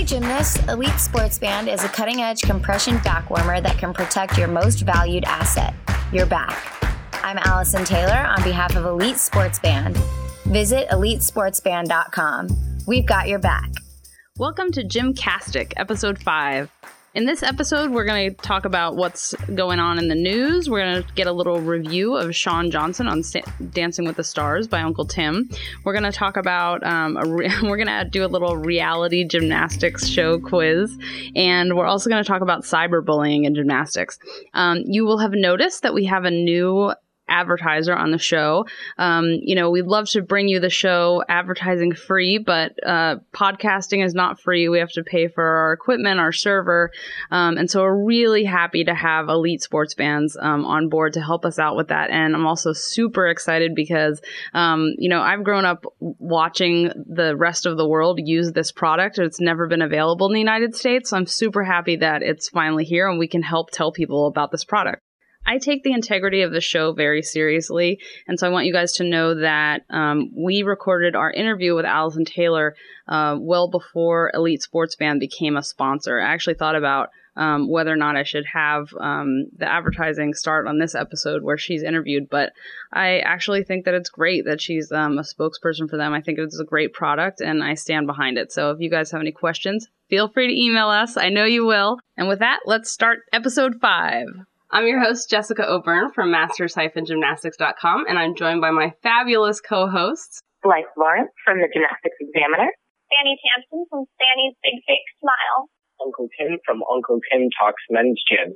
Hey gymnasts, Elite Sports Band is a cutting edge compression back warmer that can protect your most valued asset, your back. I'm Allison Taylor on behalf of Elite Sports Band. Visit elitesportsband.com. We've got your back. Welcome to Gymcastic, episode 5. In this episode, we're going to talk about what's going on in the news. We're going to get a little review of Shawn Johnson on Dancing with the Stars by Uncle Tim. We're going to talk about, um, re- we're going to do a little reality gymnastics show quiz. And we're also going to talk about cyberbullying in gymnastics. Um, you will have noticed that we have a new advertiser on the show. Um, you know, we'd love to bring you the show advertising free, but uh, podcasting is not free. We have to pay for our equipment, our server. Um, and so we're really happy to have Elite Sports Bands um, on board to help us out with that. And I'm also super excited because, um, you know, I've grown up watching the rest of the world use this product. It's never been available in the United States. So I'm super happy that it's finally here and we can help tell people about this product. I take the integrity of the show very seriously. And so I want you guys to know that um, we recorded our interview with Allison Taylor uh, well before Elite Sports Band became a sponsor. I actually thought about um, whether or not I should have um, the advertising start on this episode where she's interviewed, but I actually think that it's great that she's um, a spokesperson for them. I think it's a great product and I stand behind it. So if you guys have any questions, feel free to email us. I know you will. And with that, let's start episode five. I'm your host, Jessica O'Beirne from masters-gymnastics.com, and I'm joined by my fabulous co-hosts, Blythe Lawrence from the Gymnastics Examiner, Spanny Tampson from Spanny's Big Fake Smile, Uncle Tim from Uncle Tim Talks Men's Gym.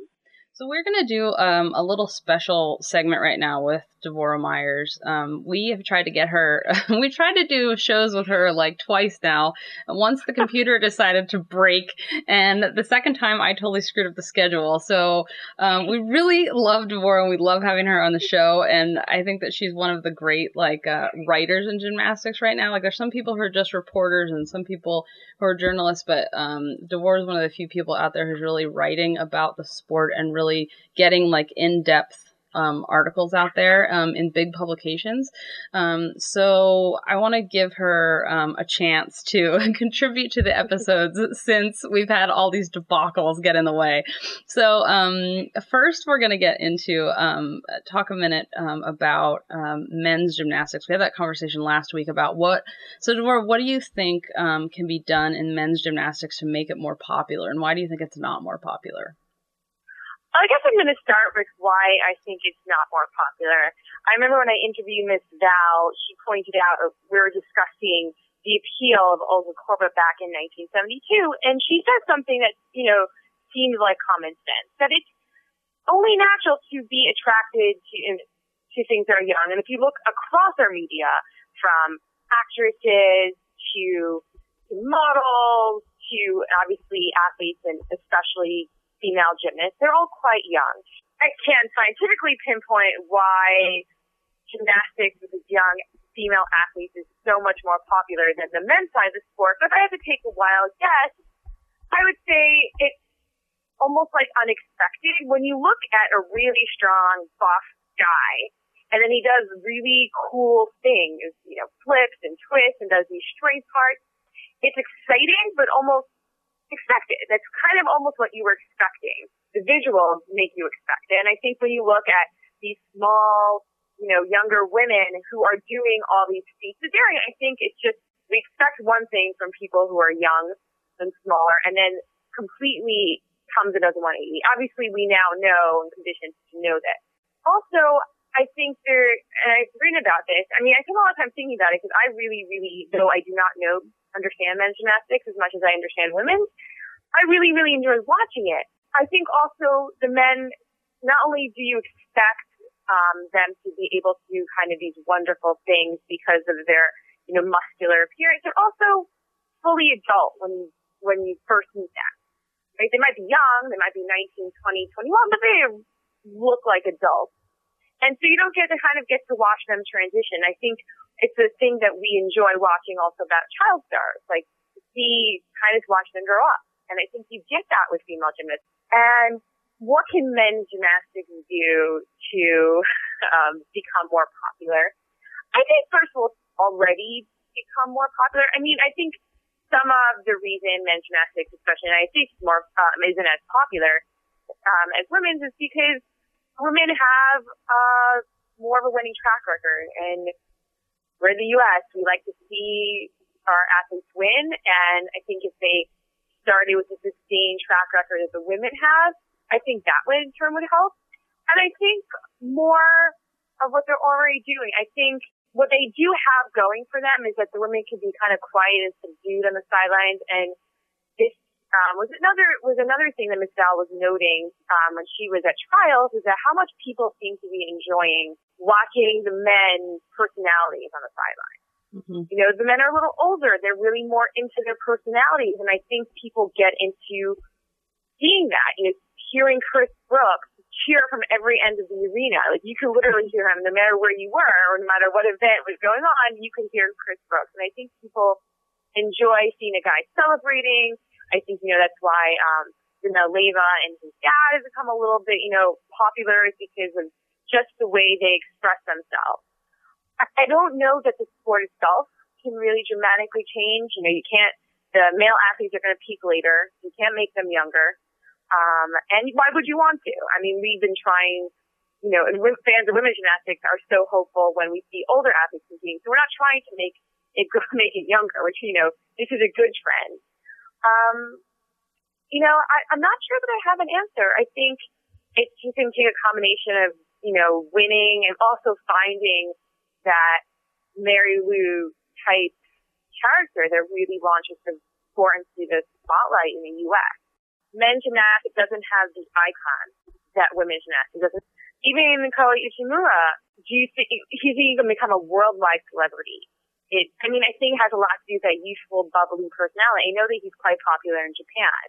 So we're gonna do um, a little special segment right now with Dvora Meyers. Um, we have tried to get her. we tried to do shows with her like twice now. Once the computer decided to break, and the second time I totally screwed up the schedule. So um, we really love Dvora, and we love having her on the show. And I think that she's one of the great like uh, writers in gymnastics right now. Like there's some people who are just reporters, and some people who are journalists, but um, Dvora is one of the few people out there who's really writing about the sport and really getting like in depth um, articles out there um, in big publications. Um, so I want to give her um, a chance to contribute to the episodes since we've had all these debacles get in the way. So um, first, we're going to get into um, talk a minute about men's gymnastics. We had that conversation last week about what. So, Dvora, what do you think can be done in men's gymnastics to make it more popular, and why do you think it's not more popular? I guess I'm going to start with why I think it's not more popular. I remember when I interviewed Miss Val, she pointed out uh, we were discussing the appeal of Olga Korbut back in 1972, and she said something that you know seems like common sense that it's only natural to be attracted to to things that are young. And if you look across our media, from actresses to models to obviously athletes and especially female gymnasts. They're all quite young. I can't scientifically pinpoint why gymnastics with young female athletes is so much more popular than the men's side of the sport, but if I had to take a wild guess, I would say it's almost like unexpected when you look at a really strong buff guy and then he does really cool things, you know, flips and twists and does these straight parts. It's exciting, but almost expected. That's kind of almost what you were expecting. The visuals make you expect it. And I think when you look at these small, you know, younger women who are doing all these feats of daring, I think it's just, we expect one thing from people who are young and smaller and then completely comes does 180. Obviously we now know and conditioned to know that. Also, I think there, and I've written about this. I mean, I spend a lot of time thinking about it because I really, really, though I do not know, understand men's gymnastics as much as I understand women's, I really, really enjoy watching it. I think also the men, not only do you expect um, them to be able to do kind of these wonderful things because of their, you know, muscular appearance, they're also fully adult when you, when you first meet them. Right? They might be young, they might be 19, 20, 21, but they look like adults. And so you don't get to kind of get to watch them transition. I think it's a thing that we enjoy watching also about child stars, like to see kind of watch them grow up. And I think you get that with female gymnasts. And what can men's gymnastics do to um, become more popular? I think first of all, already become more popular. I mean, I think some of the reason men's gymnastics, especially in the United States, is more um, isn't as popular um, as women's is because women have uh, more of a winning track record, and we're in the U.S. We like to see our athletes win, and I think if they started with the sustained track record that the women have, I think that would in turn would help. And I think more of what they're already doing. I think what they do have going for them is that the women can be kind of quiet and subdued on the sidelines. And um, was another was another thing that Miss Val was noting um, when she was at trials is that how much people seem to be enjoying watching the men's personalities on the sidelines. Mm-hmm. You know, the men are a little older; they're really more into their personalities, and I think people get into seeing that. You know, hearing Chris Brooks cheer from every end of the arena. Like you can literally hear him no matter where you were or no matter what event was going on, you can hear Chris Brooks. And I think people enjoy seeing a guy celebrating. I think, you know, that's why, um, you know, Leyva and his dad has become a little bit, you know, popular because of just the way they express themselves. I don't know that the sport itself can really dramatically change. You know, you can't, the male athletes are going to peak later. You can't make them younger. Um, and why would you want to? I mean, we've been trying, you know, and fans of women's gymnastics are so hopeful when we see older athletes competing. So we're not trying to make it make it younger, which you know, this is a good trend. Um, you know, I, I'm not sure that I have an answer. I think it's going to take a combination of you know winning and also finding that Mary Lou type character that really launches the sport into the spotlight in the U.S men's gymnastics doesn't have the icon that women's gymnastics doesn't. Even Kohei Uchimura, do you think he's even become a worldwide celebrity? It, I mean, I think it has a lot to do with that youthful, bubbly personality. I know that he's quite popular in Japan.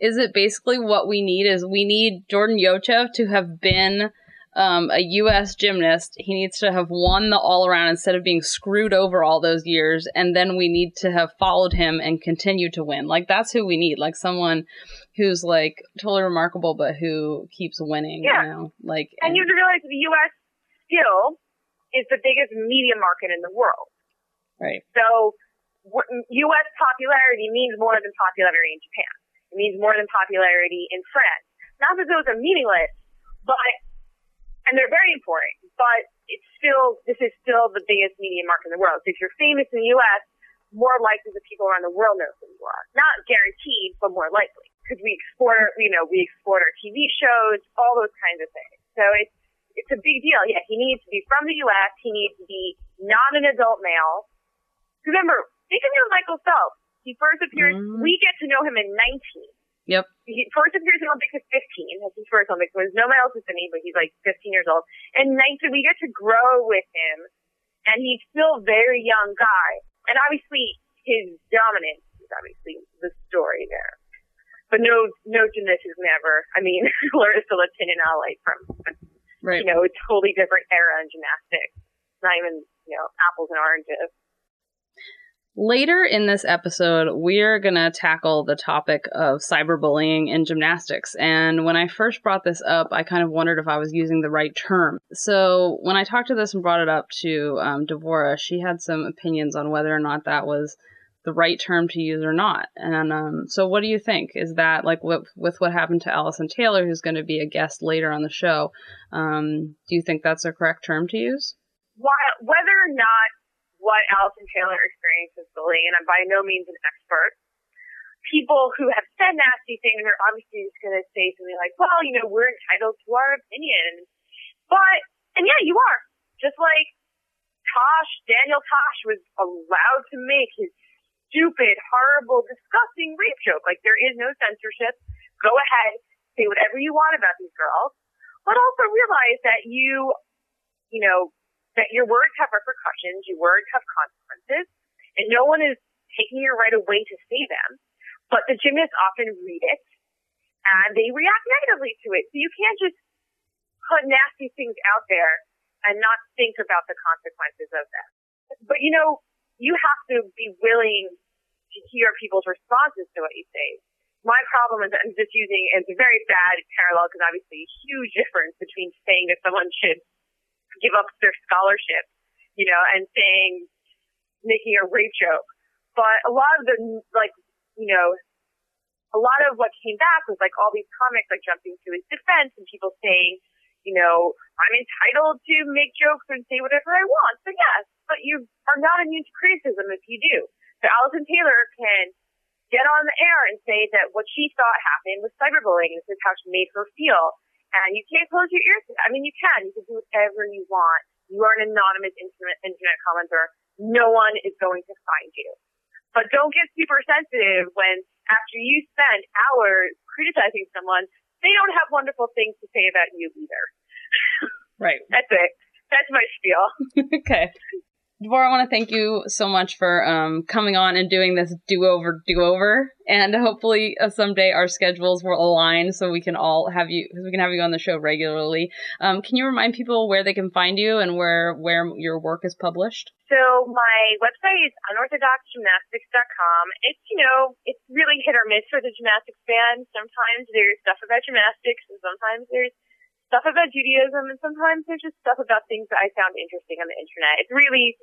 Is it basically what we need? Is we need Jordan Jovtchev to have been um, a U.S. gymnast, he needs to have won the all around instead of being screwed over all those years. And then we need to have followed him and continue to win. Like, that's who we need. Like, someone who's, like, totally remarkable, but who keeps winning. Yeah. You know? Like, and, and you have to realize the U.S. still is the biggest media market in the world. So, U.S. popularity means more than popularity in Japan. It means more than popularity in France. Not that those are meaningless, but and they're very important, but it's still, this is still the biggest media market in the world. So if you're famous in the U.S., more likely the people around the world know who you are. Not guaranteed, but more likely. Because we export, you know, we export our TV shows, all those kinds of things. So it's, it's a big deal. Yeah, he needs to be from the U.S. He needs to be not an adult male. Remember, think of Michael Phelps. He first appeared, mm-hmm. we get to know him in 19. Yep. He first appears in Olympics at 15. That's his first Olympics. There's no one else is any, but he's like 15 years old. And 19, we get to grow with him, and he's still a very young guy. And obviously, his dominance is obviously the story there. But no, no gymnast is never. I mean, Larisa Latynina, like from, right. you know, a totally different era in gymnastics. Not even, you know, apples and oranges. Later in this episode, we're going to tackle the topic of cyberbullying in gymnastics. And when I first brought this up, I kind of wondered if I was using the right term. So when I talked to this and brought it up to um, Dvora, she had some opinions on whether or not that was the right term to use or not. And um, so, what do you think? Is that like with, what happened to Allison Taylor, who's going to be a guest later on the show? Um, do you think that's a correct term to use? Whether or not what Allison Taylor experienced with bullying, and I'm by no means an expert. People who have said nasty things are obviously just going to say something like, well, you know, we're entitled to our opinion. But, and yeah, you are. Just like Tosh, Daniel Tosh was allowed to make his stupid, horrible, disgusting rape joke. Like, there is no censorship. Go ahead, say whatever you want about these girls. But also realize that you, you know, that your words have repercussions, your words have consequences, and no one is taking your right away to say them. But the gymnasts often read it and they react negatively to it. So you can't just put nasty things out there and not think about the consequences of them. But you know, you have to be willing to hear people's responses to what you say. My problem is I'm just using it's a very bad parallel because obviously a huge difference between saying that someone should give up their scholarship, you know, and saying, making a rape joke But a lot of the, like, you know, a lot of what came back was like all these comics like jumping to his defense and people saying, you know, I'm entitled to make jokes and say whatever I want. So yes, but you are not immune to criticism if you do. So Allison Taylor can get on the air and say that what she thought happened was cyberbullying. This is how she made her feel. And you can't close your ears. I mean, you can. You can do whatever you want. You are an anonymous internet, internet commenter. No one is going to find you. But don't get super sensitive when after you spend hours criticizing someone, they don't have wonderful things to say about you either. Right. That's it. That's my spiel. okay. Dvora, I want to thank you so much for um, coming on and doing this do over, do over, and hopefully uh, someday our schedules will align so we can all have you, we can have you on the show regularly. Um, can you remind people where they can find you and where where your work is published? So my website is unorthodoxgymnastics.com. It's you know it's really hit or miss for the gymnastics fan. Sometimes there's stuff about gymnastics, and sometimes there's stuff about Judaism, and sometimes there's just stuff about things that I found interesting on the internet. It's really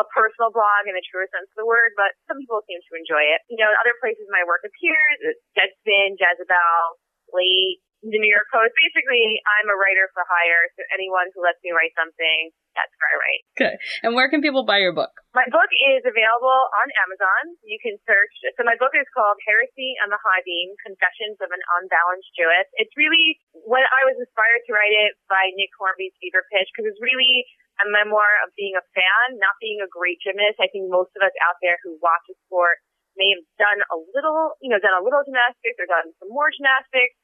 a personal blog in the truest sense of the word, but some people seem to enjoy it. You know, in other places my work appears, it's Deadspin, Jezebel, Slate, the New York Post. Basically, I'm a writer for hire, so anyone who lets me write something, that's where I write. Okay. And where can people buy your book? My book is available on Amazon. You can search. So my book is called Heresy and the High Beam: Confessions of an Unbalanced Jewess. It's really when I was inspired to write it by Nick Hornby's Fever Pitch because it's really a memoir of being a fan, not being a great gymnast. I think most of us out there who watch a sport may have done a little, you know, done a little gymnastics or done some more gymnastics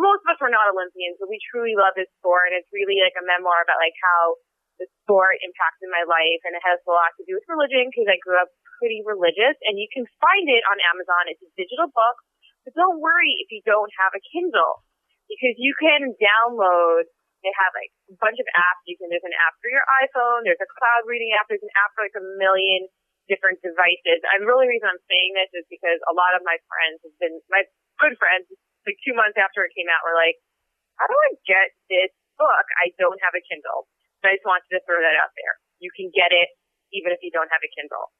most of us were not Olympians, but we truly love this sport, and it's really like a memoir about like how the sport impacted my life, and it has a lot to do with religion because I grew up pretty religious, and you can find it on Amazon. It's a digital book, but don't worry if you don't have a Kindle because you can download. They have like a bunch of apps. You can there's an app for your iPhone, there's a cloud reading app, there's an app for like a million different devices. And the really reason I'm saying this is because a lot of my friends have been my good friends like two months after it came out, we're like, how do I get this book? I don't have a Kindle. So I just wanted to throw that out there. You can get it even if you don't have a Kindle.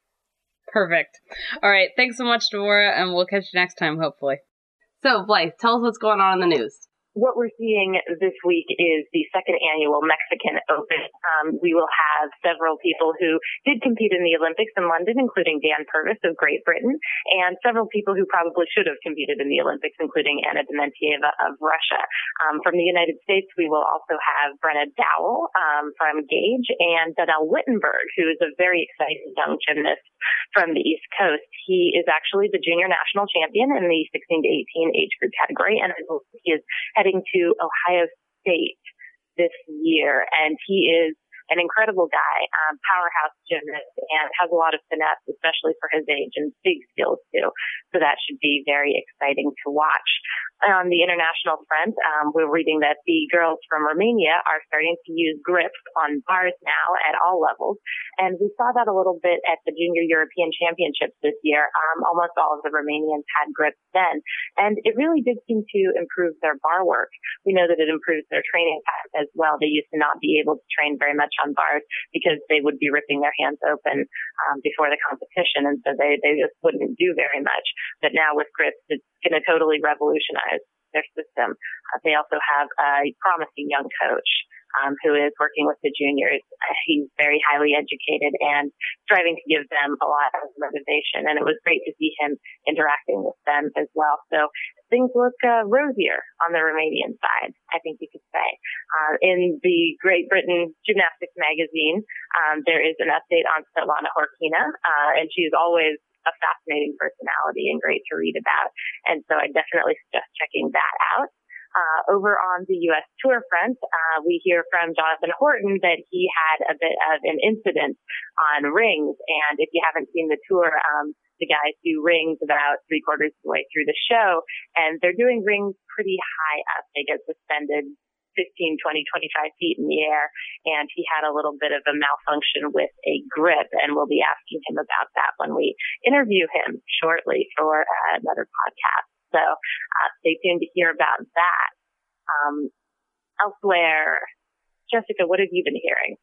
Perfect. All right. Thanks so much, Dvora, and we'll catch you next time, hopefully. So, Blythe, tell us what's going on in the news what we're seeing this week is the second annual Mexican Open. Um, we will have several people who did compete in the Olympics in London, including Dan Purvis of Great Britain, and several people who probably should have competed in the Olympics, including Anna Dementieva of Russia. Um, from the United States, we will also have Brenna Dowell um, from Gage and Donnell Whittenberg, who is a very exciting young gymnast from the East Coast. He is actually the junior national champion in the 16 to 18 age group category, and he is heading to Ohio State this year, and he is an incredible guy, um, powerhouse gymnast, and has a lot of finesse, especially for his age, and big skills too. So that should be very exciting to watch. On the international front, um, we're reading that the girls from Romania are starting to use grips on bars now at all levels, and we saw that a little bit at the Junior European Championships this year. Um, almost all of the Romanians had grips then, and it really did seem to improve their bar work. We know that it improves their training time as well. They used to not be able to train very much on bars because they would be ripping their hands open um, before the competition, and so they they just wouldn't do very much. But now with grips, it's going to totally revolutionize their system. Uh, they also have a promising young coach um, who is working with the juniors. Uh, he's very highly educated and striving to give them a lot of motivation. And it was great to see him interacting with them as well. So things look uh, rosier on the Romanian side, I think you could say. Uh, in the Great Britain Gymnastics magazine, um, there is an update on Svetlana Khorkina, uh, and she's always a fascinating personality and great to read about. And so I definitely suggest checking that out. Uh, over on the U.S. tour front, uh, we hear from Jonathan Horton that he had a bit of an incident on rings. And if you haven't seen the tour, um, the guys do rings about three quarters of the way through the show, and they're doing rings pretty high up. They get suspended 15, 20, 25 feet in the air. And he had a little bit of a malfunction with a grip. And we'll be asking him about that when we interview him shortly for uh, another podcast. So uh, stay tuned to hear about that. Um, elsewhere, Jessica, what have you been hearing?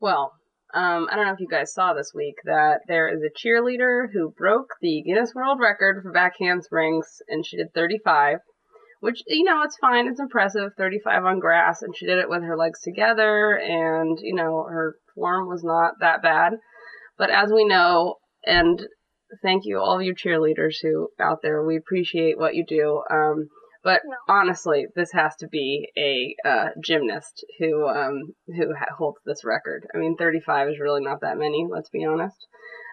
Well, Um, I don't know if you guys saw this week that there is a cheerleader who broke the Guinness World Record for back handsprings, and she did 35, which you know it's fine, it's impressive, 35 on grass, and she did it with her legs together, and you know her form was not that bad. But as we know, and thank you all of you cheerleaders who out there, we appreciate what you do. Um, but honestly, this has to be a uh, gymnast who um, who ha- holds this record. I mean, 35 is really not that many. Let's be honest.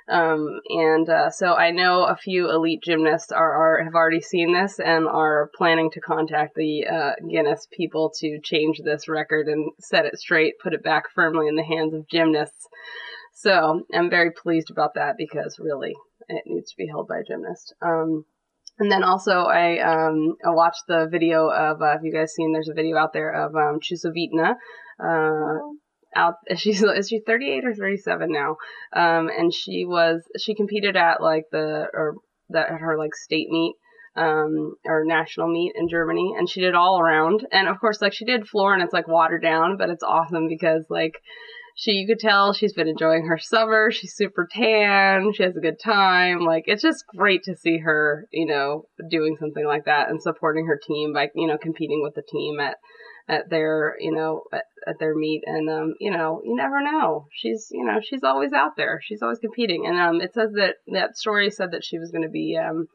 Um, and uh, so I know a few elite gymnasts are, are have already seen this and are planning to contact the uh, Guinness people to change this record and set it straight, put it back firmly in the hands of gymnasts. So I'm very pleased about that because really it needs to be held by a gymnast. Um, and then also I um I watched the video of uh, have you guys seen there's a video out there of um Chusovitina uh out she's is she 38 or 37 now? Um and she was she competed at like the or that her like state meet um or national meet in Germany and she did all around. And of course like she did floor and it's like watered down but it's awesome because like she you could tell she's been enjoying her summer. She's super tan. She has a good time. Like it's just great to see her you know doing something like that and supporting her team by you know competing with the team at at their you know at, at their meet. And um you know you never know. She's you know she's always out there. She's always competing. And um it says that that story said that she was going to be um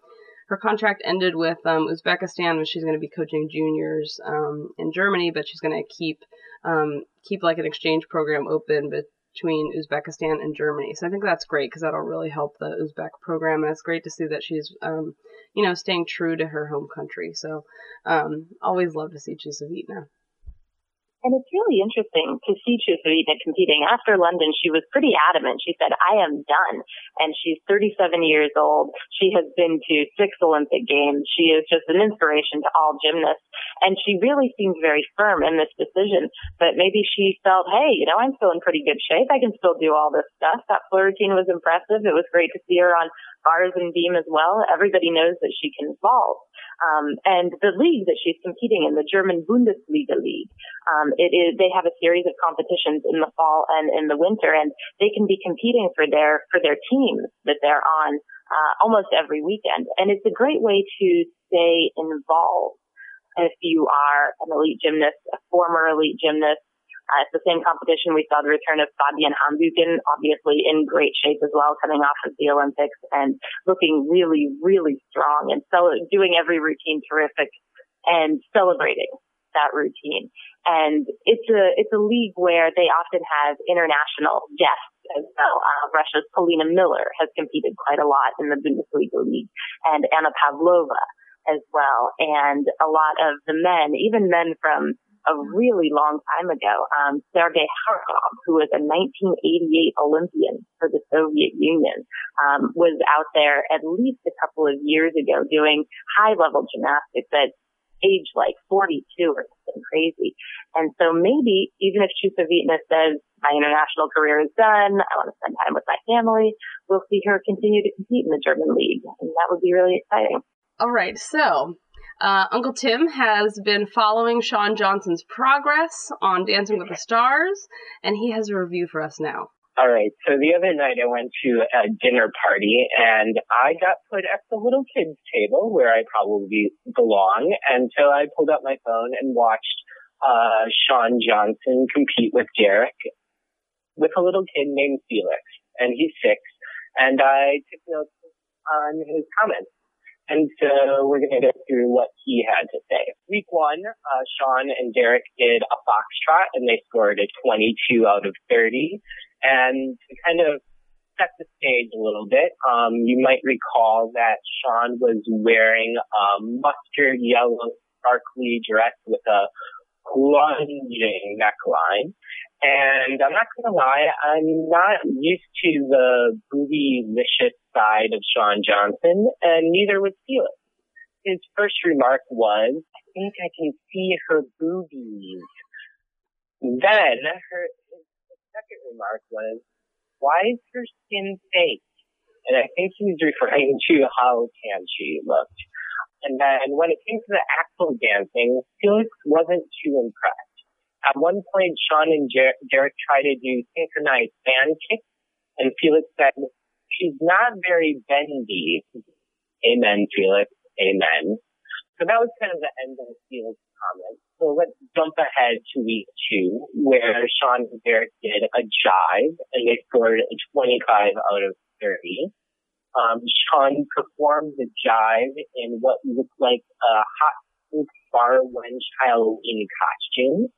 her contract ended with um, Uzbekistan, which she's going to be coaching juniors um, in Germany, but she's going to keep um, keep like an exchange program open between Uzbekistan and Germany. So I think that's great because that'll really help the Uzbek program, and it's great to see that she's um, you know staying true to her home country. So um, always love to see Chusovitina. And it's really interesting to see Chusovitina competing. After London, she was pretty adamant. She said, I am done. And she's 37 years old. She has been to six Olympic games. She is just an inspiration to all gymnasts. And she really seems very firm in this decision. But maybe she felt, hey, you know, I'm still in pretty good shape. I can still do all this stuff. That floor routine was impressive. It was great to see her on bars and beam as well. Everybody knows that she can vault. Um, and the league that she's competing in, the German Bundesliga League, um, it is they have a series of competitions in the fall and in the winter, and they can be competing for their for their teams that they're on uh, almost every weekend. And it's a great way to stay involved if you are an elite gymnast, a former elite gymnast, uh, it's the same competition. We saw the return of Fabian Hambüchen, obviously in great shape as well, coming off of the Olympics and looking really, really strong and so doing every routine terrific and celebrating that routine. And it's a, it's a league where they often have international guests as well. Uh, Russia's Polina Miller has competed quite a lot in the Bundesliga league and Anna Pavlova as well. And a lot of the men, even men from a really long time ago. Um, Sergei Kharkov, who was a 1988 Olympian for the Soviet Union, um, was out there at least a couple of years ago doing high level gymnastics at age like 42 or something crazy. And so maybe even if Chusovitina says my international career is done, I want to spend time with my family, we'll see her continue to compete in the German league. And that would be really exciting. All right. So uh, Uncle Tim has been following Shawn Johnson's progress on Dancing with the Stars, and he has a review for us now. All right. So the other night I went to a dinner party and I got put at the little kids table where I probably belong. And so I pulled out my phone and watched uh, Shawn Johnson compete with Derek with a little kid named Felix. And he's six. And I took notes on his comments. And so we're going to go through what he had to say. Week one, uh, Shawn and Derek did a foxtrot and they scored a 22 out of 30. And to kind of set the stage a little bit, um, you might recall that Shawn was wearing a mustard yellow sparkly dress with a plunging neckline. And I'm not gonna lie, I'm not used to the boobylicious side of Shawn Johnson, and neither was Felix. His first remark was, I think I can see her boobies. Then her second remark was, why is her skin fake? And I think he was referring to how tan she looked. And then when it came to the actual dancing, Felix wasn't too impressed. At one point, Shawn and Jer- Derek try to do synchronized fan kicks, and Felix said, she's not very bendy. Amen, Felix. Amen. So that was kind of the end of Felix comment. So let's jump ahead to week two, where Shawn and Derek did a jive, and they scored a 25 out of 30. Um, Shawn performed the jive in what looked like a hot pink bar wench Halloween costume.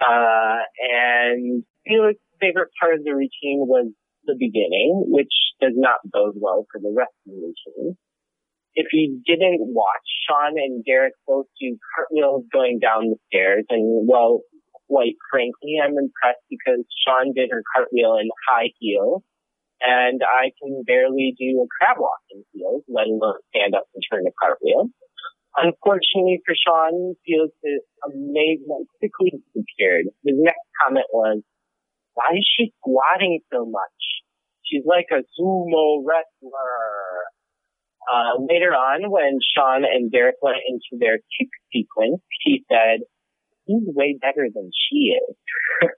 Uh, and Felix's favorite part of the routine was the beginning, which does not bode well for the rest of the routine if you didn't watch, Shawn and Derek both do cartwheels going down the stairs. And well, quite frankly, I'm impressed because Shawn did her cartwheel in high heels. And I can barely do a crab walk in heels, let alone stand up and turn a cartwheel. Unfortunately for Shawn, Felix is amazing, quickly disappeared. His next comment was, why is she squatting so much? She's like a sumo wrestler. Uh, later on, when Shawn and Derek went into their kick sequence, he said, he's way better than she is.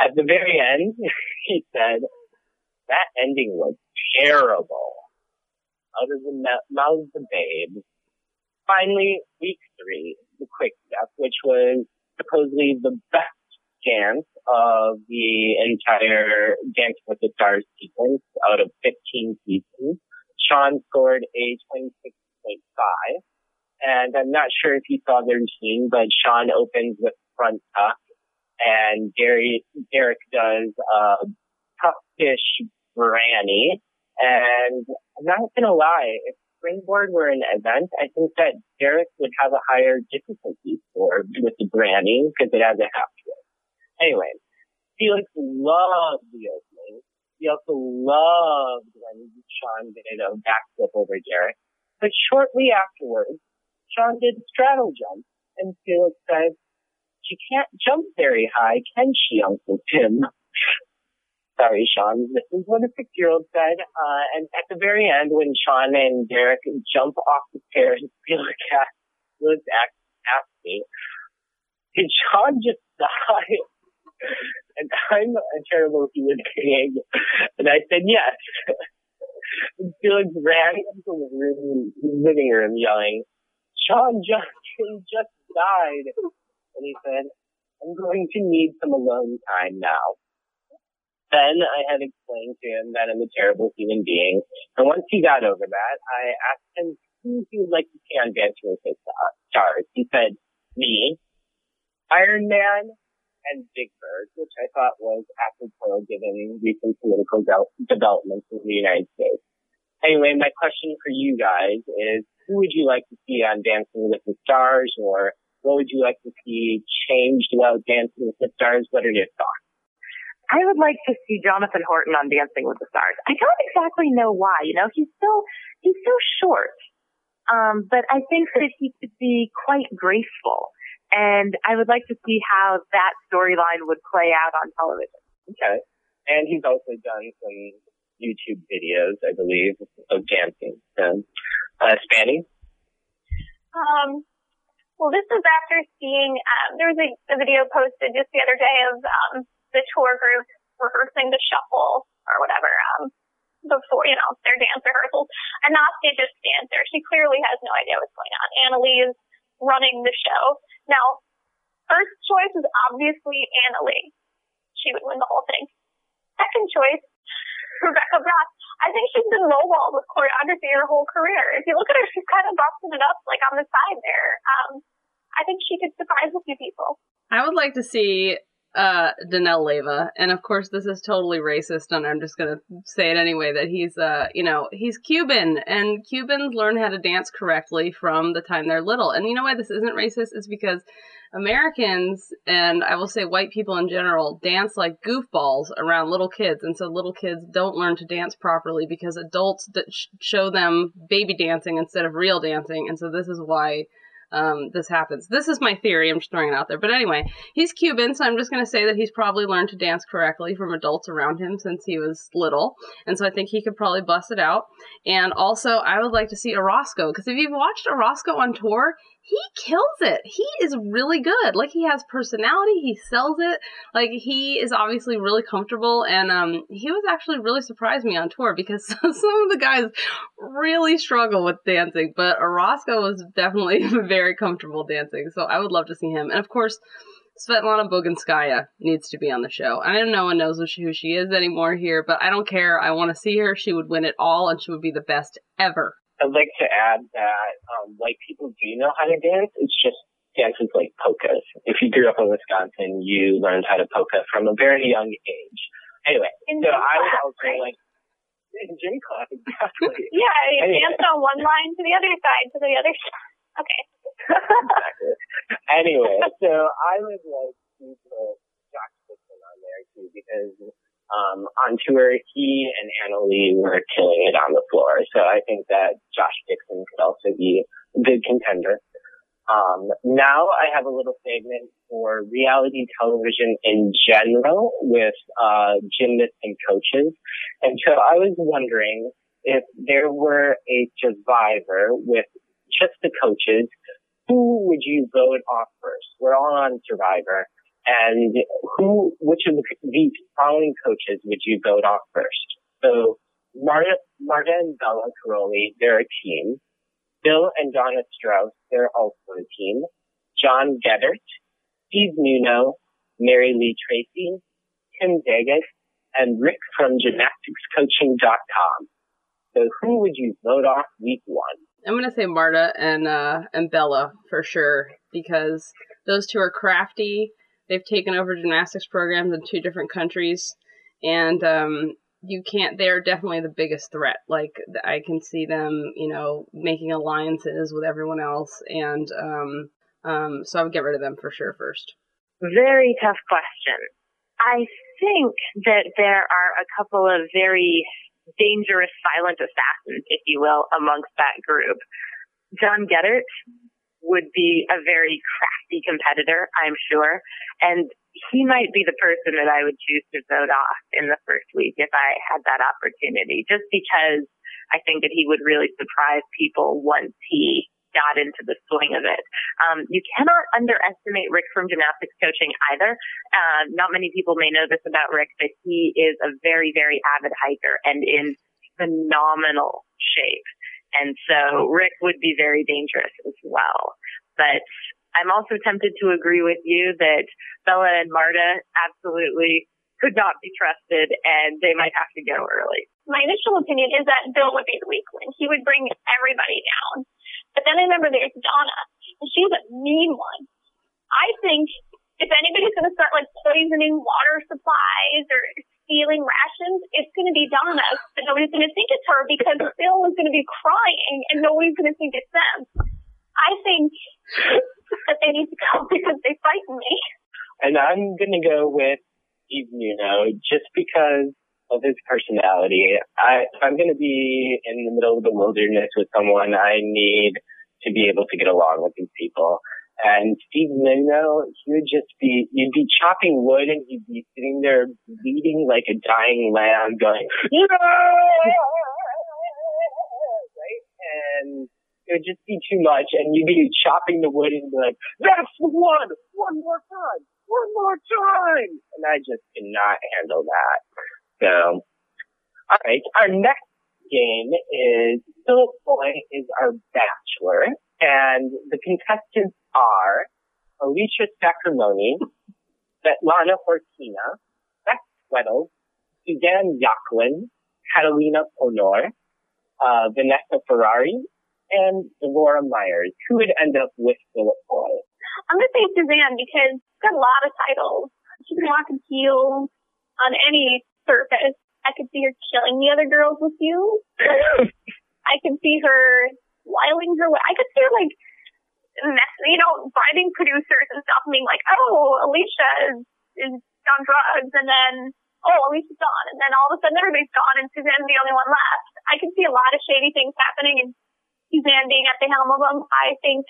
At the very end, he said, that ending was terrible. Out of the mouths of babes. Finally, week three, the quick step, which was supposedly the best dance of the entire Dance with the Stars sequence out of 15 seasons. Shawn scored a 26.5. And I'm not sure if you saw their routine, but Shawn opens with front tuck and Derek, Derek does, uh, tough fish granny. And I'm not gonna lie, if springboard were an event, I think that Derek would have a higher difficulty score with the barani because it has a half twist. Anyway, Felix loves the opening. He also loved when Shawn did a backflip over Derek. But shortly afterwards, Shawn did a straddle jump, and Felix said, she can't jump very high, can she, Uncle Tim? Sorry, Shawn, This is what a six-year-old said. Uh, and at the very end, when Shawn and Derek jump off the stairs, Felix asked, asked me, did Shawn just die? and I'm a terrible human being. And I said yes. and Felix ran into the room, living room yelling, Shawn Johnson just died. And he said, I'm going to need some alone time now. Then I had explained to him that I'm a terrible human being. And once he got over that, I asked him who he would like to see on Dancing with the Stars. He said, me, Iron Man, and Big Bird, which I thought was apropos given recent political de- developments in the United States. Anyway, my question for you guys is, who would you like to see on Dancing with the Stars, or what would you like to see changed about Dancing with the Stars? What are your thoughts? I would like to see Jonathan Horton on Dancing with the Stars. I don't exactly know why. You know, he's so he's so short, um, but I think that he could be quite graceful. And I would like to see how that storyline would play out on television. Okay. And he's also done some YouTube videos, I believe, of dancing. So, uh, Spanny? Um, well, this is after seeing, um, there was a, a video posted just the other day of, um, the tour group rehearsing the shuffle or whatever, um, before, you know, their dance rehearsals. And Nastia just stands there. She clearly has no idea what's going on. Annalise is running the show. Now, first choice is obviously Anna Li. She would win the whole thing. Second choice, Rebecca Bratt. I think she's been lowballed with choreography her whole career. If you look at her, she's kind of busting it up like on the side there. Um, I think she could surprise a few people. I would like to see uh, Danell Leyva, and of course this is totally racist, and I'm just gonna say it anyway that he's, uh, you know, he's Cuban, and Cubans learn how to dance correctly from the time they're little. And you know why this isn't racist? Is because Americans, and I will say white people in general, dance like goofballs around little kids, and so little kids don't learn to dance properly because adults show them baby dancing instead of real dancing, and so this is why um, this happens. This is my theory. I'm just throwing it out there. But anyway, he's Cuban, so I'm just going to say that he's probably learned to dance correctly from adults around him since he was little. And so I think he could probably bust it out. And also, I would like to see Orozco, because if you've watched Orozco on tour, he kills it. He is really good. Like he has personality. He sells it. Like he is obviously really comfortable. And um, he was actually really surprised me on tour because some of the guys really struggle with dancing, but Orozco was definitely very comfortable dancing. So I would love to see him. And of course, Svetlana Boginskaya needs to be on the show. I know no one knows who she is anymore here, but I don't care. I want to see her. She would win it all, and she would be the best ever. I'd like to add that um, white people do know how to dance. It's just dances like polkas. If you grew up in Wisconsin, you learned how to polka from a very young age. Anyway, In so I would class, also right? like in gym class exactly. Yeah, you Anyway. dance on one line to the other side to the other side. Okay. exactly. Anyway, so I would like to put Josh Dixon on there too because um, on tour he and Anna Li were killing it on the floor. So I think that Josh Dixon could also be a good contender. Um, now I have a little segment for reality television in general with uh, gymnasts and coaches. And so I was wondering if there were a survivor with just the coaches, who would you vote off first? We're all on Survivor. And who, which of the, these following coaches would you vote off first? So Marta, Marta and Bela Karolyi, they're a team. Bill and Donna Strauss, they're also a team. John Geddert, Steve Nuno, Mary Lee Tracy, Tim Vegas, and Rick from gymnasticscoaching.com. So who would you vote off week one? I'm gonna say Marta and uh, and Bela for sure because those two are crafty. They've taken over gymnastics programs in two different countries, and um, you can't. They're definitely the biggest threat. Like I can see them, you know, making alliances with everyone else, and um, um, so I would get rid of them for sure first. Very tough question. I think that there are a couple of very dangerous silent assassins, if you will, amongst that group. John Geddert would be a very crafty competitor, I'm sure, and he might be the person that I would choose to vote off in the first week if I had that opportunity, just because I think that he would really surprise people once he got into the swing of it. Um, you cannot underestimate Rick from gymnastics coaching either. Uh, not many people may know this about Rick, but he is a very, very avid hiker and in phenomenal shape. And so Rick would be very dangerous as well. But I'm also tempted to agree with you that Bela and Marta absolutely could not be trusted and they might have to go early. My initial opinion is that Bill would be the weak one. He would bring everybody down. But then I remember there's Donna, and she's a mean one. I think if anybody's going to start like poisoning water supplies or stealing rations, it's going to be Donna. But nobody's going to think it's her because Bill is going to be crying and nobody's going to think it's them. I think that they need to go because they frighten me. And I'm gonna go with Steve Nuno just because of his personality. I, if I'm gonna be in the middle of the wilderness with someone, I need to be able to get along with these people. And Steve Nuno, he would just be, you'd be chopping wood and he'd be sitting there bleeding like a dying lamb going, right? And it would just be too much and you'd be chopping the wood and be like, that's the one! One more time! One more time! And I just cannot handle that. So, alright, our next game is Philipp Boy is our bachelor and the contestants are Alicia Sacramone, Svetlana Khorkina, Beth Tweddle, Suzanne Yaklin, Catalina Ponor, uh, Vanessa Ferrari, and Laura Myers, who would end up with Philipp Boy. I'm gonna say Suzanne because she's got a lot of titles. She can walk in heels on any surface. I could see her killing the other girls with you. I could see her wiling her way. I could see her like you know, bribing producers and stuff and being like, oh, Alicia is, is on drugs and then, oh, Alicia's gone. And then all of a sudden everybody's gone and Suzanne's the only one left. I can see a lot of shady things happening and Suzanne being at the helm of them. I think,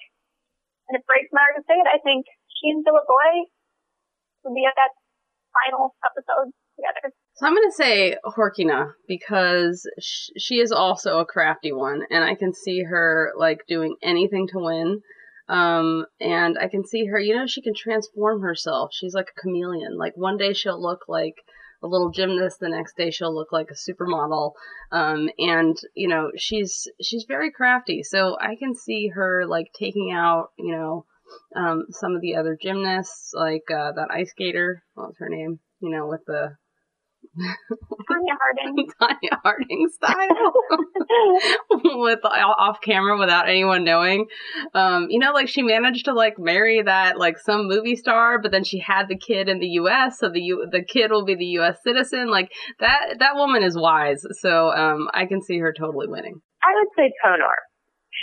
and it breaks my heart to say it, I think she and Philipp Boy would be at that final episode together. So I'm gonna say Khorkina because sh- she is also a crafty one, and I can see her like doing anything to win. Um, and I can see her, you know, she can transform herself. She's like a chameleon. Like one day she'll look like a little gymnast, the next day she'll look like a supermodel. Um, and you know, she's she's very crafty. So I can see her like taking out, you know, um, some of the other gymnasts, like uh, that ice skater. What was her name? You know, with the Tonya Harding. Tonya Harding style with off camera without anyone knowing. Um, you know, like she managed to like marry that like some movie star, but then she had the kid in the U.S., so the U- the kid will be the U.S. citizen. Like that that woman is wise, so um, I can see her totally winning. I would say Ponor.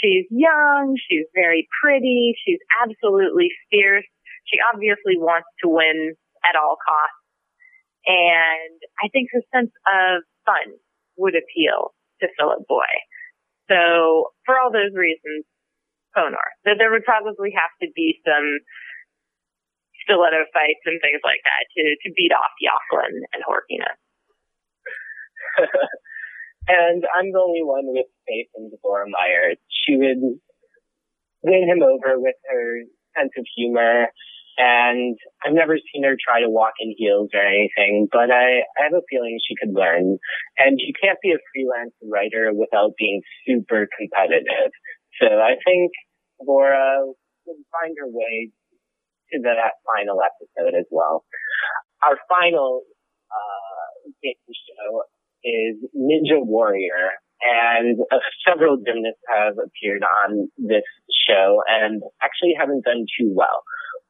She's young, she's very pretty, she's absolutely fierce. She obviously wants to win at all costs and I think her sense of fun would appeal to Philipp Boy. So for all those reasons, Ponor. That there would probably have to be some stiletto fights and things like that to, to beat off Jacqueline and Khorkina. and I'm the only one with faith in Dvora Meyer. She would win him over with her sense of humor and I've never seen her try to walk in heels or anything, but I, I have a feeling she could learn. And you can't be a freelance writer without being super competitive. So I think Dvora would find her way to that final episode as well. Our final uh, game show is Ninja Warrior, and uh, several gymnasts have appeared on this show and actually haven't done too well.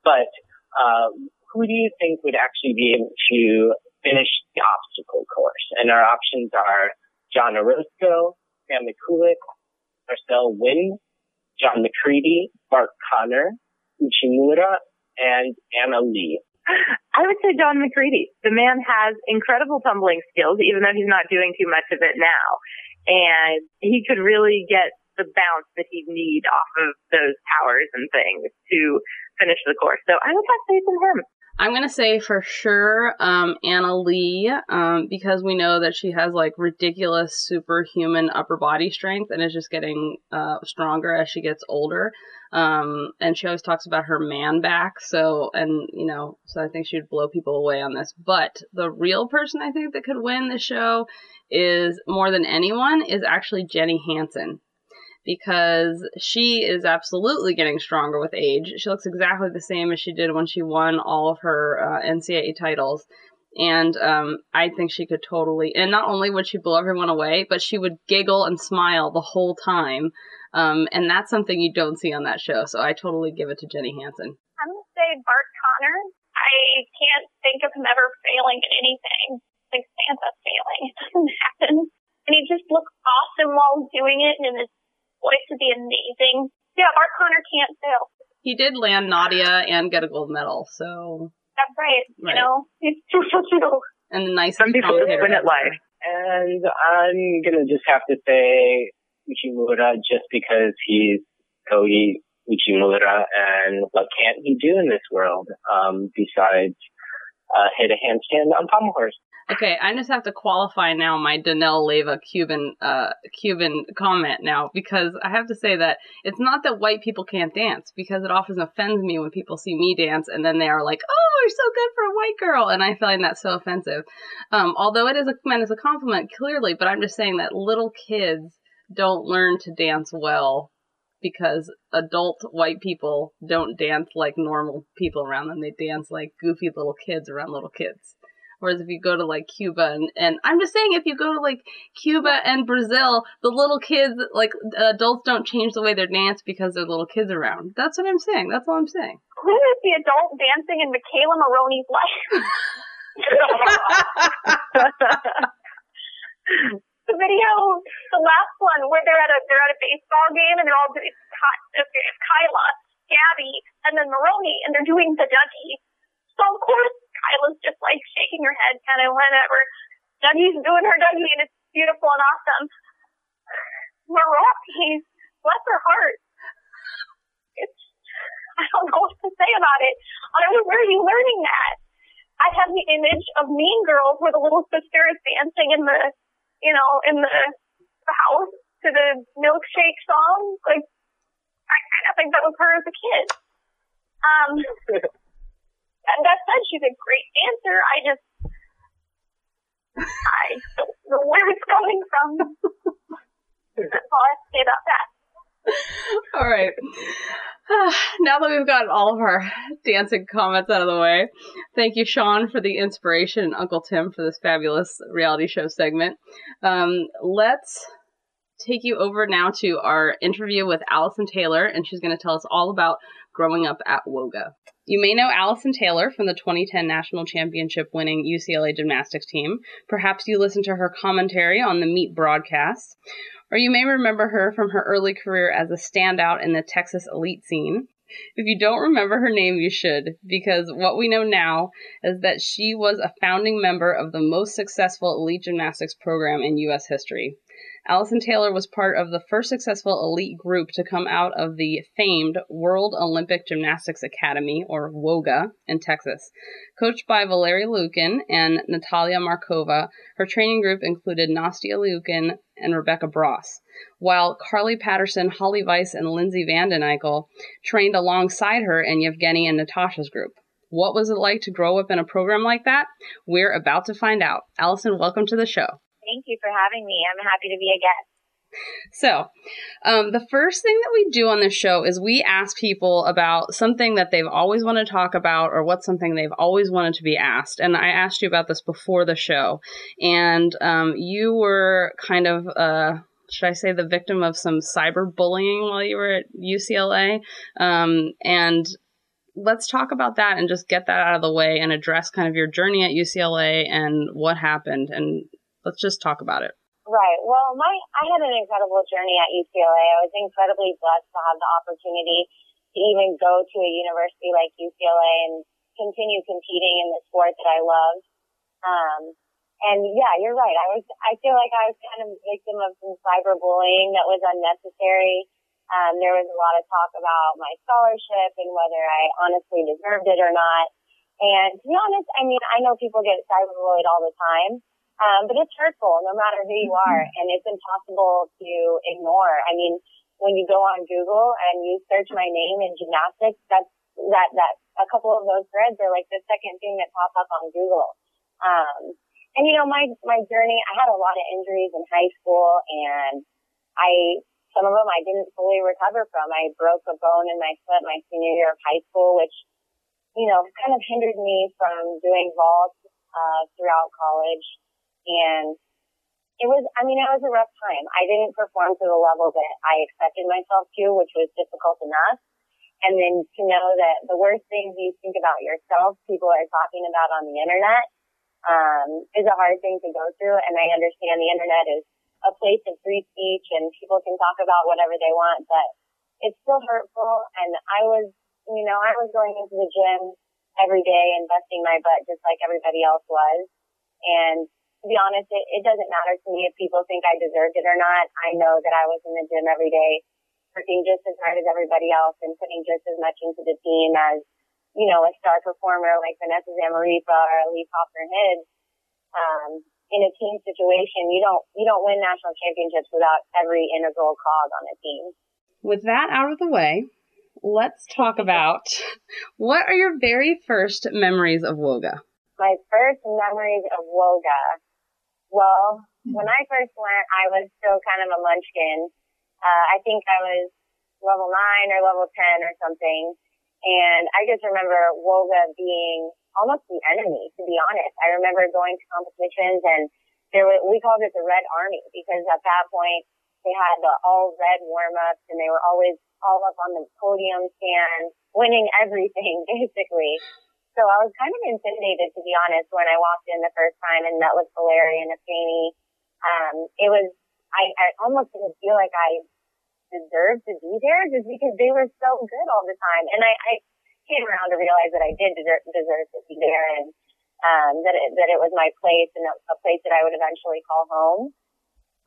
But uh, who do you think would actually be able to finish the obstacle course? And our options are John Orozco, Sam Mikulak, Marcel Nguyen, John Macready, Bart Conner, Uchimura, and Anna Li. I would say John Macready. The man has incredible tumbling skills, even though he's not doing too much of it now. And he could really get the bounce that he'd need off of those towers and things to finish the course. So I would have faith in him. I'm gonna say for sure um, Anna Li um, because we know that she has like ridiculous superhuman upper body strength and is just getting uh, stronger as she gets older. Um, and she always talks about her man back. So and you know so I think she'd blow people away on this. But the real person I think that could win the show is more than anyone is actually Jenny Hansen because she is absolutely getting stronger with age. She looks exactly the same as she did when she won all of her uh, NCAA titles. And um, I think she could totally, and not only would she blow everyone away, but she would giggle and smile the whole time. Um, and that's something you don't see on that show. So I totally give it to Jenny Hansen. I'm going to say Bart Conner. I can't think of him ever failing at anything. Like Santa failing. It doesn't happen. And he just looks awesome while doing it, and his voice would be amazing. Yeah, Bart Conner can't fail. He did land Nadia and get a gold medal, so. That's right. right. You know, he's true for true. And the nicest Some people win at life. And I'm gonna just have to say Uchimura just because he's Kohei Uchimura and what can't he do in this world, um, besides, uh, hit a handstand on pommel horse. Okay, I just have to qualify now my Danell Leyva Cuban uh, Cuban comment now because I have to say that it's not that white people can't dance because it often offends me when people see me dance and then they are like, "Oh, you're so good for a white girl," and I find that so offensive. Um, although it is a meant as a compliment, clearly, but I'm just saying that little kids don't learn to dance well because adult white people don't dance like normal people around them. They dance like goofy little kids around little kids. Whereas if you go to like Cuba and, and I'm just saying if you go to like Cuba and Brazil, the little kids, like adults don't change the way they dance because there's little kids around. That's what I'm saying. That's all I'm saying. Who is the adult dancing in McKayla Maroney's life? the video, the last one where they're at a they're at a baseball game and they're all it's, it's Kyla, Gabby, and then Maroney, and they're doing the Dougie. So of course Kyla's just like shaking her head, kind of whatever. Dougie's doing her Dougie, and it's beautiful and awesome. Meraki, bless her heart. It's, I don't know what to say about it. I don't know, where are you learning that? I have the image of Mean Girls where the little sister is dancing in the, you know, in the, the house to the milkshake song. Like, I, I I think that was her as a kid. Um, and that said, she's a great dancer. I just, I don't know where it's coming from. That's all I have to say about that. All right. Now that we've got all of our dancing comments out of the way, thank you, Shawn, for the inspiration and Uncle Tim for this fabulous reality show segment. Um, let's take you over now to our interview with Allison Taylor, and she's going to tell us all about growing up at Woga. You may know Allison Taylor from the 2010 national championship winning UCLA gymnastics team. Perhaps you listened to her commentary on the Meet broadcast or you may remember her from her early career as a standout in the Texas elite scene. If you don't remember her name, you should, because what we know now is that she was a founding member of the most successful elite gymnastics program in U.S. history. Allison Taylor was part of the first successful elite group to come out of the famed World Olympic Gymnastics Academy, or WOGA, in Texas. Coached by Valeri Liukin and Natalia Markova, her training group included Nastia Liukin and Rebecca Bross, while Carly Patterson, Holly Weiss, and Lindsay Vanden Eykel trained alongside her in Yevgeny and Natasha's group. What was it like to grow up in a program like that? We're about to find out. Allison, welcome to the show. Thank you for having me. I'm happy to be a guest. So, um, the first thing that we do on this show is we ask people about something that they've always wanted to talk about or what's something they've always wanted to be asked. And I asked you about this before the show, and um, you were kind of. Uh, should I say the victim of some cyberbullying while you were at UCLA? Um, and let's talk about that and just get that out of the way and address kind of your journey at UCLA and what happened and Let's just talk about it. Right. Well, my I had an incredible journey at UCLA. I was incredibly blessed to have the opportunity to even go to a university like UCLA and continue competing in the sport that I loved. Um, and yeah, you're right. I was, I feel like I was kind of a victim of some cyberbullying that was unnecessary. Um, there was a lot of talk about my scholarship and whether I honestly deserved it or not. And to be honest, I mean, I know people get cyberbullied all the time. Um, but it's hurtful no matter who you are and it's impossible to ignore. I mean, when you go on Google and you search my name in gymnastics, that's, that, that, a couple of those threads are like the second thing that pop up on Google. Um, and you know, my, my journey, I had a lot of injuries in high school and I, some of them I didn't fully recover from. I broke a bone in my foot my senior year of high school, which, you know, kind of hindered me from doing vault, uh, throughout college. And it was, I mean, it was a rough time. I didn't perform to the level that I expected myself to, which was difficult enough. And then to know that the worst things you think about yourself, people are talking about on the internet, um, is a hard thing to go through. And I understand the internet is a place of free speech and people can talk about whatever they want, but it's still hurtful. And I was, you know, I was going into the gym every day and busting my butt just like everybody else was. And to be honest, it, it doesn't matter to me if people think I deserved it or not. I know that I was in the gym every day, working just as hard as everybody else and putting just as much into the team as, you know, a star performer like Vanessa Zamarripa or Lee Hibbs. Um, in a team situation, you don't, you don't win national championships without every integral cog on a team. With that out of the way, let's talk about what are your very first memories of Woga? My first memories of Woga well, when I first went, I was still kind of a munchkin. Uh, I think I was level nine or level 10 or something. And I just remember Woga being almost the enemy, to be honest. I remember going to competitions and there was, we called it the Red Army because at that point they had the all red warm ups and they were always all up on the podium stand, winning everything basically. So I was kind of intimidated, to be honest, when I walked in the first time and met with Valeri and Evgeny. Um, it was, I, I almost didn't feel like I deserved to be there just because they were so good all the time. And I, I came around to realize that I did deserve, deserve to be there and, um, that it, that it was my place and a place that I would eventually call home.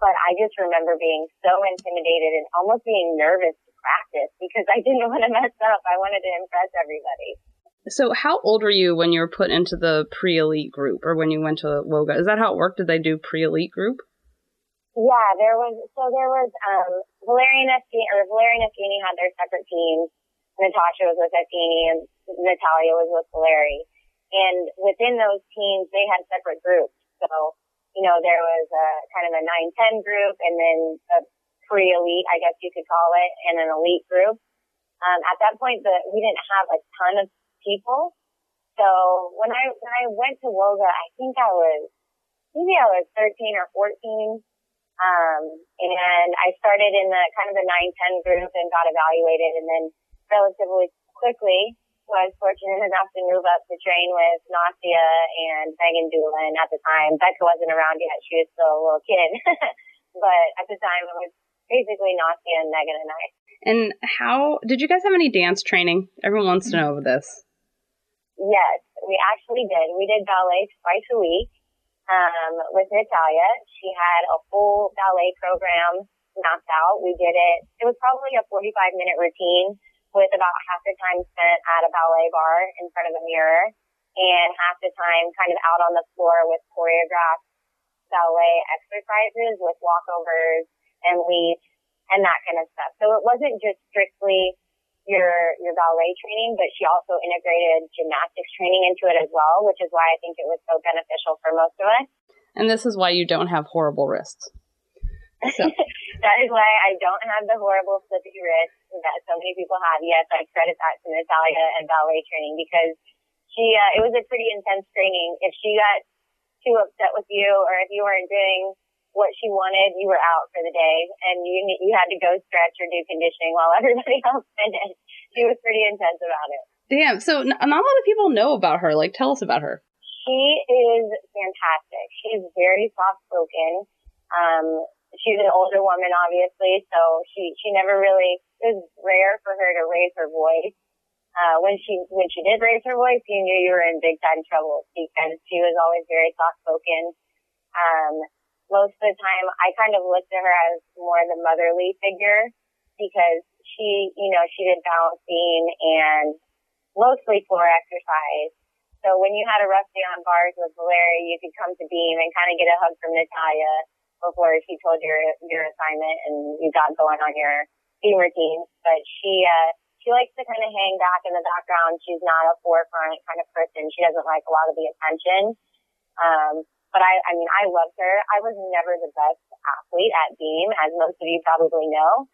But I just remember being so intimidated and almost being nervous to practice because I didn't want to mess up. I wanted to impress everybody. So, how old were you when you were put into the pre elite group or when you went to Woga? Is that how it worked? Did they do pre elite group? Yeah, there was, so there was, um, Valerian Evgeny, or Valerian Evgeny had their separate teams. Natasha was with Evgeny and Natalia was with Valeri. And within those teams, they had separate groups. So, you know, there was a kind of a 9-10 group and then a pre-elite, I guess you could call it, and an elite group. Um, at that point, the, we didn't have a ton of people. So when I, when I went to Woga, I think I was, maybe I was 13 or 14. Um, and I started in the kind of the 9-10 group and got evaluated and then relatively quickly was fortunate enough to move up to train with Nastia and Megan Doolan at the time. Becca wasn't around yet. She was still a little kid. but at the time, it was basically Nastia and Megan and I. And how did you guys have any dance training? Everyone wants to know this. Yes, we actually did. We did ballet twice a week um, with Natalia. She had a full ballet program mapped out. We did it. It was probably a 45 minute routine with about half the time spent at a ballet bar in front of a mirror and half the time kind of out on the floor with choreographed ballet exercises with walkovers and leaps and that kind of stuff. So it wasn't just strictly your your ballet training, but she also integrated gymnastics training into it as well, which is why I think it was so beneficial for most of us. And this is why you don't have horrible wrists. So. that is why I don't have the horrible flippy wrist that so many people have. Yes, I credit that to Natalia and ballet training because she, uh, it was a pretty intense training. If she got too upset with you or if you weren't doing what she wanted, you were out for the day and you, you had to go stretch or do conditioning while everybody else finished. She was pretty intense about it. Damn. So not a lot of people know about her. Like, tell us about her. She is fantastic. She's very soft spoken. Um, she's an older woman, obviously, so she she never really. It was rare for her to raise her voice. Uh, when she when she did raise her voice, you knew you were in big time trouble because she was always very soft spoken. Um, most of the time, I kind of looked at her as more of the motherly figure because she, you know, she did balancing and mostly floor exercise. So when you had a rough day on bars with Valeri, you could come to Beam and kind of get a hug from Natalia before she told your your assignment and you got going on your Beam routine. But she uh she likes to kind of hang back in the background. She's not a forefront kind of person. She doesn't like a lot of the attention. Um, but I, I mean, I loved her. I was never the best athlete at Beam, as most of you probably know,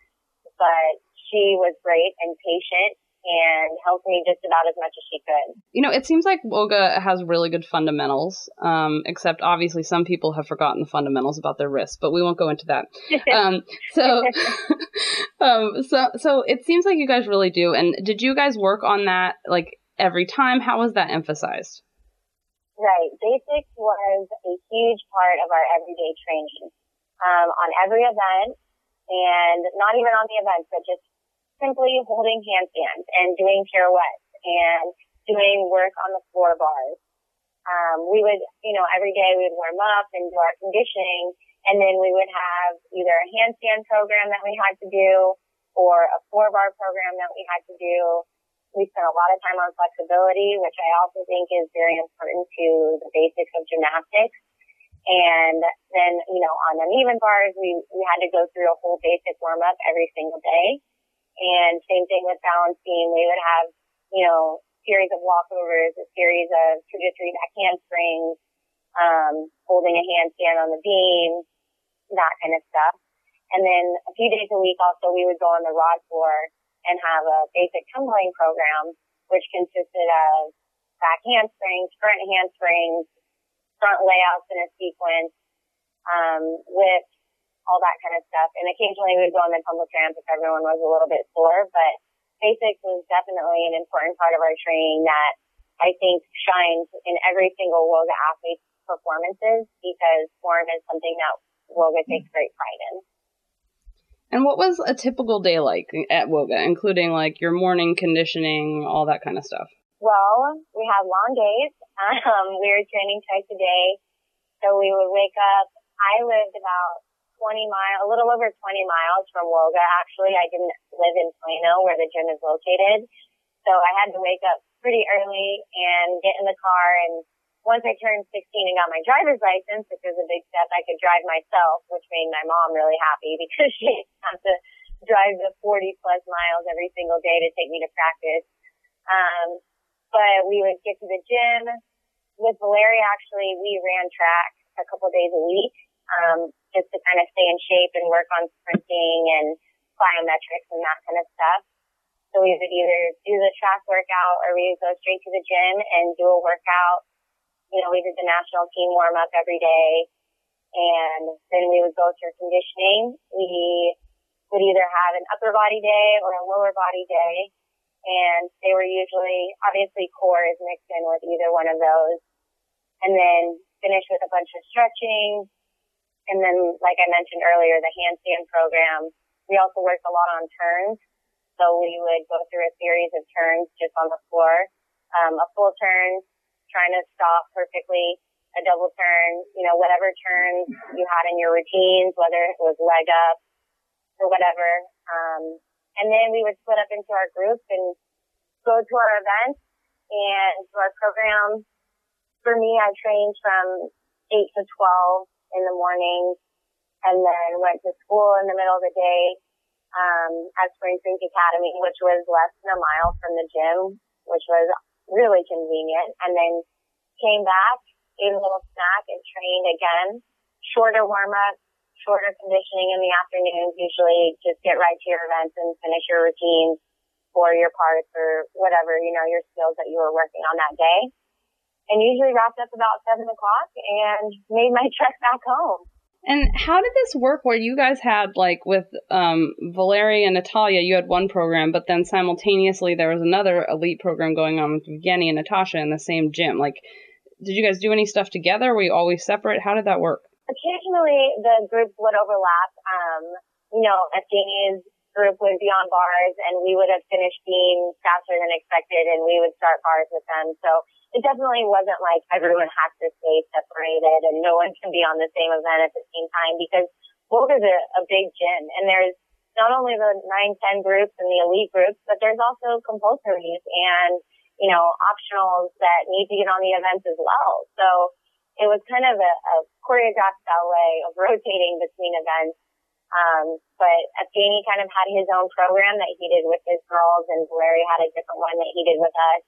but she was great and patient and helped me just about as much as she could. You know, it seems like Woga has really good fundamentals, um, except obviously some people have forgotten the fundamentals about their wrists, but we won't go into that. um, so, um, so, so it seems like you guys really do. And did you guys work on that like every time? How was that emphasized? Right. Basics was a huge part of our everyday training. Um, on every event, and not even on the events, but just simply holding handstands and doing pirouettes and doing work on the floor bars. Um, we would, you know, every day we would warm up and do our conditioning, and then we would have either a handstand program that we had to do or a floor bar program that we had to do. We spent a lot of time on flexibility, which I also think is very important to the basics of gymnastics. And then, you know, on uneven bars, we, we had to go through a whole basic warm up every single day. And same thing with balancing. We would have, you know, series of walkovers, a series of two to three back handsprings, um, holding a handstand on the beam, that kind of stuff. And then a few days a week also we would go on the rod floor and have a basic tumbling program, which consisted of back handsprings, front handsprings, front layouts in a sequence, um, with all that kind of stuff. And occasionally we would go on the tumble tramp if everyone was a little bit sore, but basics was definitely an important part of our training that I think shines in every single Woga athlete's performances because form is something that Woga takes great pride in. And what was a typical day like at Woga, including like your morning conditioning, all that kind of stuff? Well, we had long days. Um, we were training twice a day. So we would wake up. I lived about 20 miles, a little over 20 miles from Woga. Actually, I didn't live in Plano where the gym is located. So I had to wake up pretty early and get in the car and once I turned 16 and got my driver's license, which was a big step, I could drive myself, which made my mom really happy because she didn't to drive the 40 plus miles every single day to take me to practice. Um, but we would get to the gym. With Valeria, actually, we ran track a couple days a week, um, just to kind of stay in shape and work on sprinting and plyometrics and that kind of stuff. So we would either do the track workout or we would go straight to the gym and do a workout. You know, we did the national team warm up every day and then we would go through conditioning. We would either have an upper body day or a lower body day. And they were usually, obviously core is mixed in with either one of those. And then finish with a bunch of stretching. And then, like I mentioned earlier, the handstand program. We also worked a lot on turns. So we would go through a series of turns just on the floor, um, a full turn, trying to stop perfectly, a double turn, you know, whatever turns you had in your routines, whether it was leg up or whatever. Um, and then we would split up into our groups and go to our events and to our program. For me, I trained from 8 to 12 in the morning and then went to school in the middle of the day um, at Spring Creek Academy, which was less than a mile from the gym, which was really convenient. And then came back, ate a little snack, and trained again. Shorter warm up, shorter conditioning in the afternoons. Usually, just get right to your events and finish your routines for your parts or whatever you know your skills that you were working on that day. And usually wrapped up about seven o'clock and made my trek back home. And how did this work where you guys had like with um, Valeria and Natalia, you had one program, but then simultaneously there was another elite program going on with Evgeny and Natasha in the same gym. Like, did you guys do any stuff together? Were you always separate? How did that work? Occasionally the groups would overlap. Um, you know, Evgeny's group would be on bars and we would have finished being faster than expected and we would start bars with them. So it definitely wasn't like everyone has to stay separated and no one can be on the same event at the same time because Woga's a, a big gym and there's not only the 9, 10 groups and the elite groups, but there's also compulsories and, you know, optionals that need to get on the events as well. So it was kind of a, a choreographed ballet of rotating between events. Um, but Evgeny kind of had his own program that he did with his girls and Larry had a different one that he did with us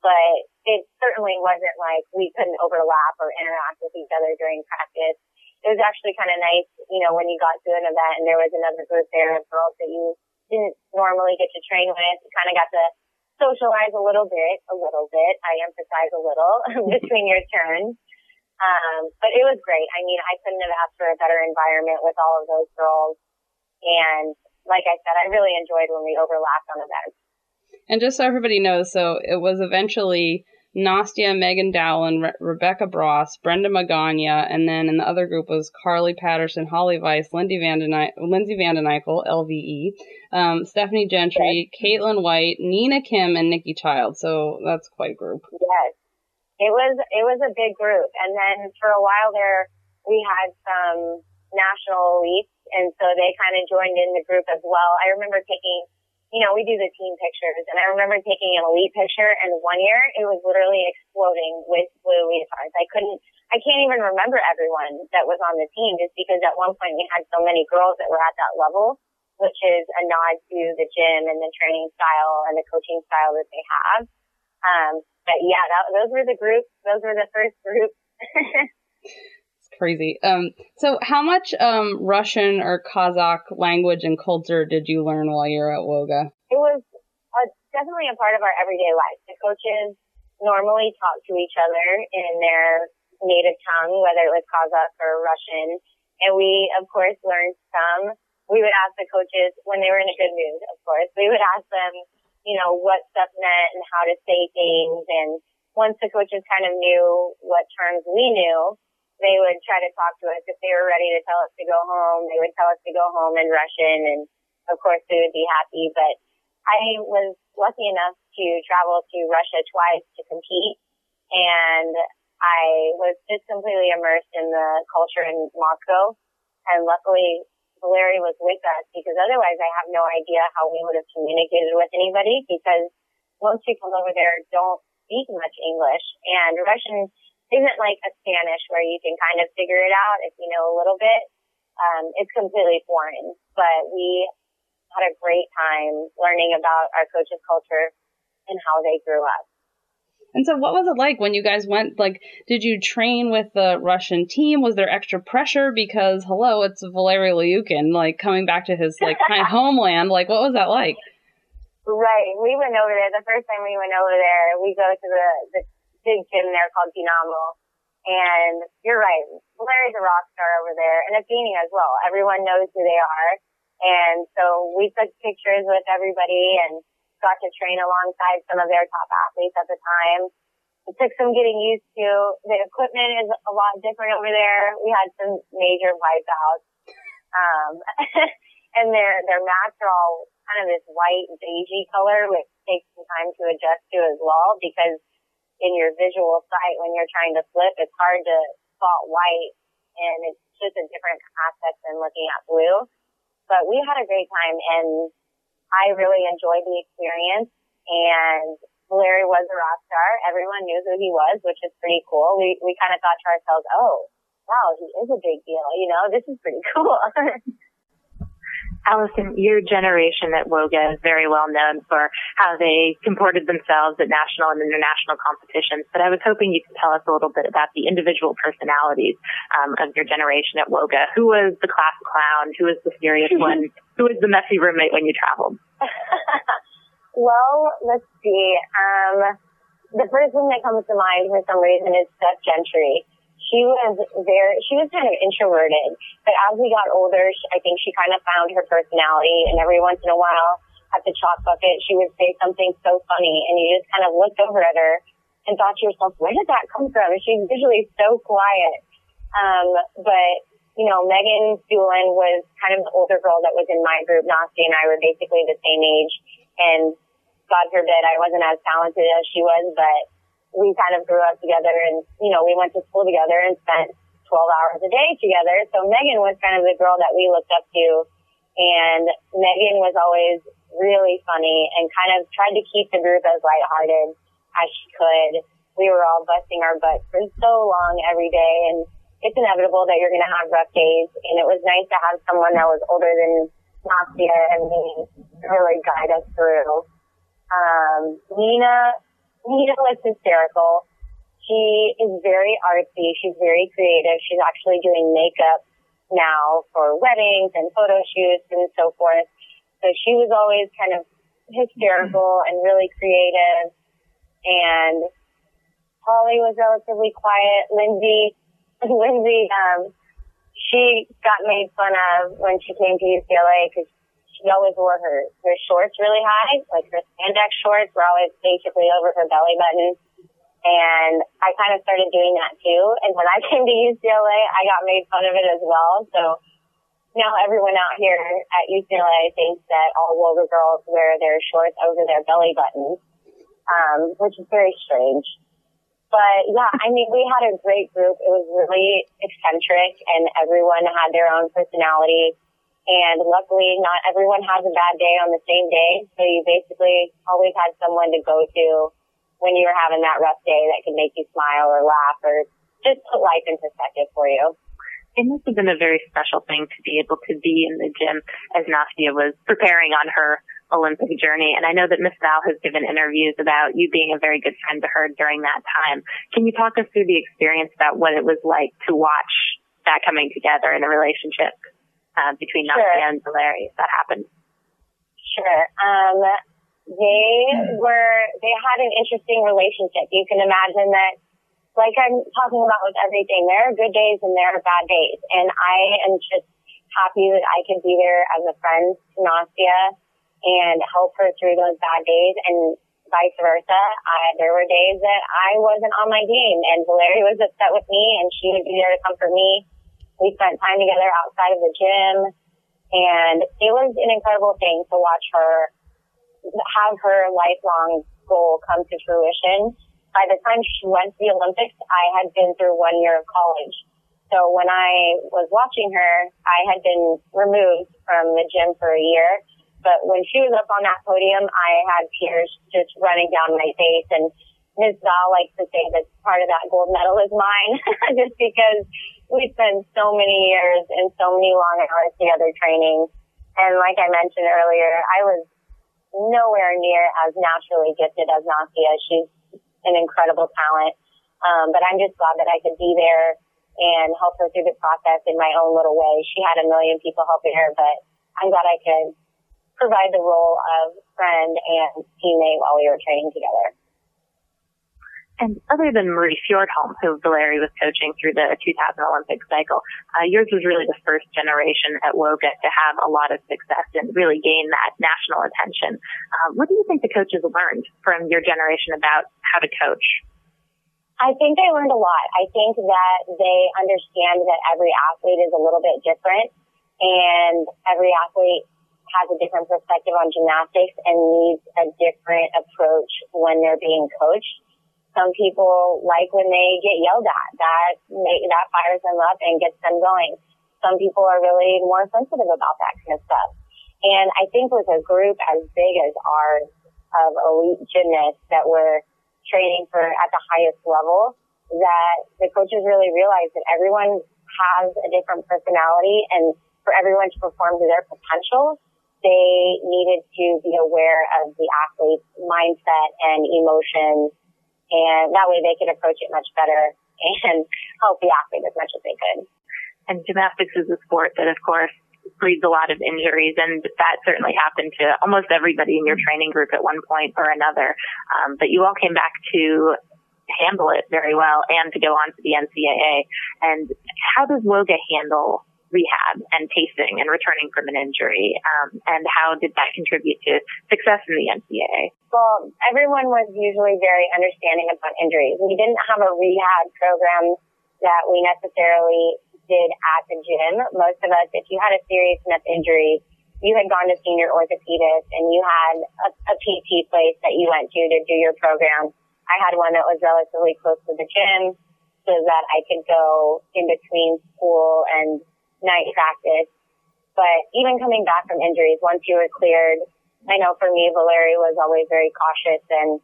but it certainly wasn't like we couldn't overlap or interact with each other during practice. It was actually kind of nice, you know, when you got to an event and there was another group there of girls that you didn't normally get to train with. You kind of got to socialize a little bit, a little bit. I emphasize a little between your turns. Um, but it was great. I mean, I couldn't have asked for a better environment with all of those girls. And like I said, I really enjoyed when we overlapped on events. And just so everybody knows, so it was eventually Nastia, Megan Dowling, Re- Rebecca Bross, Brenda Magana, and then in the other group was Carly Patterson, Holly Weiss, Lindsay Vanden Lindsay Vanden Eykel, LVE, um, Stephanie Gentry, Caitlin White, Nina Kim, and Nikki Child. So that's quite a group. Yes, it was it was a big group, and then for a while there we had some national elites, and so they kind of joined in the group as well. I remember taking you know, we do the team pictures and I remember taking an elite picture and one year it was literally exploding with blue leotards. I couldn't, I can't even remember everyone that was on the team just because at one point we had so many girls that were at that level, which is a nod to the gym and the training style and the coaching style that they have. Um, but yeah, that, those were the groups. Those were the first groups. crazy. Um, so how much um, Russian or Kazakh language and culture did you learn while you were at Woga? It was a, definitely a part of our everyday life. The coaches normally talk to each other in their native tongue, whether it was Kazakh or Russian, and we of course learned some. We would ask the coaches when they were in a good mood, of course. We would ask them, you know, what stuff meant and how to say things. And once the coaches kind of knew what terms we knew, they would try to talk to us if they were ready to tell us to go home. They would tell us to go home in Russian, and of course we would be happy. But I was lucky enough to travel to Russia twice to compete, and I was just completely immersed in the culture in Moscow. And luckily, Valerie was with us because otherwise I have no idea how we would have communicated with anybody because most people over there don't speak much English and Russian isn't like a Spanish where you can kind of figure it out if you know a little bit. Um, it's completely foreign, but we had a great time learning about our coach's culture and how they grew up. And so, what was it like when you guys went? Like, did you train with the Russian team? Was there extra pressure because, hello, it's Valeri Liukin, like coming back to his like kind of homeland? Like, what was that like? Right. We went over there. The first time we went over there, we go to the the big gym there called Dynamo. And you're right. Valeri's a rock star over there and Evgeny as well. Everyone knows who they are. And so we took pictures with everybody and got to train alongside some of their top athletes at the time. It took some getting used to. The equipment is a lot different over there. We had some major wipeouts. Um, and their, their mats are all kind of this white beigey color, which takes some time to adjust to as well because in your visual sight when you're trying to flip, it's hard to spot white and it's just a different aspect than looking at blue. But we had a great time and I really enjoyed the experience and Larry was a rock star. Everyone knew who he was, which is pretty cool. We, we kind of thought to ourselves, oh, wow, he is a big deal. You know, this is pretty cool. Allison, your generation at WOGA is very well known for how they comported themselves at national and international competitions, but I was hoping you could tell us a little bit about the individual personalities um, of your generation at WOGA. Who was the class clown? Who was the serious one? Who was the messy roommate when you traveled? well, let's see. Um, the person that comes to mind for some reason is Steph Gentry she was very, she was kind of introverted, but as we got older, I think she kind of found her personality and every once in a while at the chalk bucket, she would say something so funny and you just kind of looked over at her and thought to yourself, where did that come from? She's usually so quiet. Um, but, you know, Megan Doolin was kind of the older girl that was in my group. Nastia and I were basically the same age and God forbid I wasn't as talented as she was, but we kind of grew up together and, you know, we went to school together and spent 12 hours a day together. So Megan was kind of the girl that we looked up to. And Megan was always really funny and kind of tried to keep the group as lighthearted as she could. We were all busting our butts for so long every day and it's inevitable that you're going to have rough days. And it was nice to have someone that was older than Nastia and me really guide us through. Um, Nina Nina was hysterical. She is very artsy. She's very creative. She's actually doing makeup now for weddings and photo shoots and so forth. So she was always kind of hysterical and really creative. And Holly was relatively quiet. Lindsay, Lindsay, um, she got made fun of when she came to UCLA because she always wore her, her shorts really high, like her spandex shorts were always basically over her belly button. And I kind of started doing that too. And when I came to UCLA, I got made fun of it as well. So now everyone out here at UCLA thinks that all WOGA girls wear their shorts over their belly buttons, um, which is very strange. But yeah, I mean, we had a great group. It was really eccentric and everyone had their own personality. And luckily, not everyone has a bad day on the same day. So you basically always had someone to go to when you were having that rough day that could make you smile or laugh or just put life in perspective for you. It must have been a very special thing to be able to be in the gym as Nastia was preparing on her Olympic journey. And I know that Miss Val has given interviews about you being a very good friend to her during that time. Can you talk us through the experience about what it was like to watch that coming together in a relationship? Uh, between sure. Nastia and Valeri if that happened? Sure. Um, they were, they had an interesting relationship. You can imagine that, like I'm talking about with everything, there are good days and there are bad days. And I am just happy that I can be there as a friend to Nastia and help her through those bad days and vice versa. I, there were days that I wasn't on my game and Valeri was upset with me and she would be there to comfort me we spent time together outside of the gym and it was an incredible thing to watch her have her lifelong goal come to fruition. By the time she went to the Olympics, I had been through one year of college. So when I was watching her, I had been removed from the gym for a year. But when she was up on that podium, I had tears just running down my face and Ms. Val likes to say that part of that gold medal is mine, just because we spent so many years and so many long hours together training. And like I mentioned earlier, I was nowhere near as naturally gifted as Nastia. She's an incredible talent. Um, but I'm just glad that I could be there and help her through the process in my own little way. She had a million people helping her, but I'm glad I could provide the role of friend and teammate while we were training together. And other than Marie Fjordholm, who Valeri was coaching through the 2000 Olympic cycle, uh, yours was really the first generation at WOGA to have a lot of success and really gain that national attention. Uh, what do you think the coaches learned from your generation about how to coach? I think they learned a lot. I think that they understand that every athlete is a little bit different and every athlete has a different perspective on gymnastics and needs a different approach when they're being coached some people like when they get yelled at. That that fires them up and gets them going. Some people are really more sensitive about that kind of stuff. And I think with a group as big as ours of elite gymnasts that were training for at the highest level, that the coaches really realized that everyone has a different personality and for everyone to perform to their potential, they needed to be aware of the athlete's mindset and emotions and that way they could approach it much better and help the athlete as much as they could. And gymnastics is a sport that, of course, breeds a lot of injuries, and that certainly happened to almost everybody in your training group at one point or another. Um, but you all came back to handle it very well and to go on to the NCAA. And how does WOGA handle rehab and pacing and returning from an injury? Um, and how did that contribute to success in the NCAA? Well, everyone was usually very understanding about injuries. We didn't have a rehab program that we necessarily did at the gym. Most of us, if you had a serious enough injury, you had gone to senior orthopedist and you had a, a PT place that you went to to do your program. I had one that was relatively close to the gym so that I could go in between school and night practice. But even coming back from injuries, once you were cleared, I know for me, Valeri was always very cautious and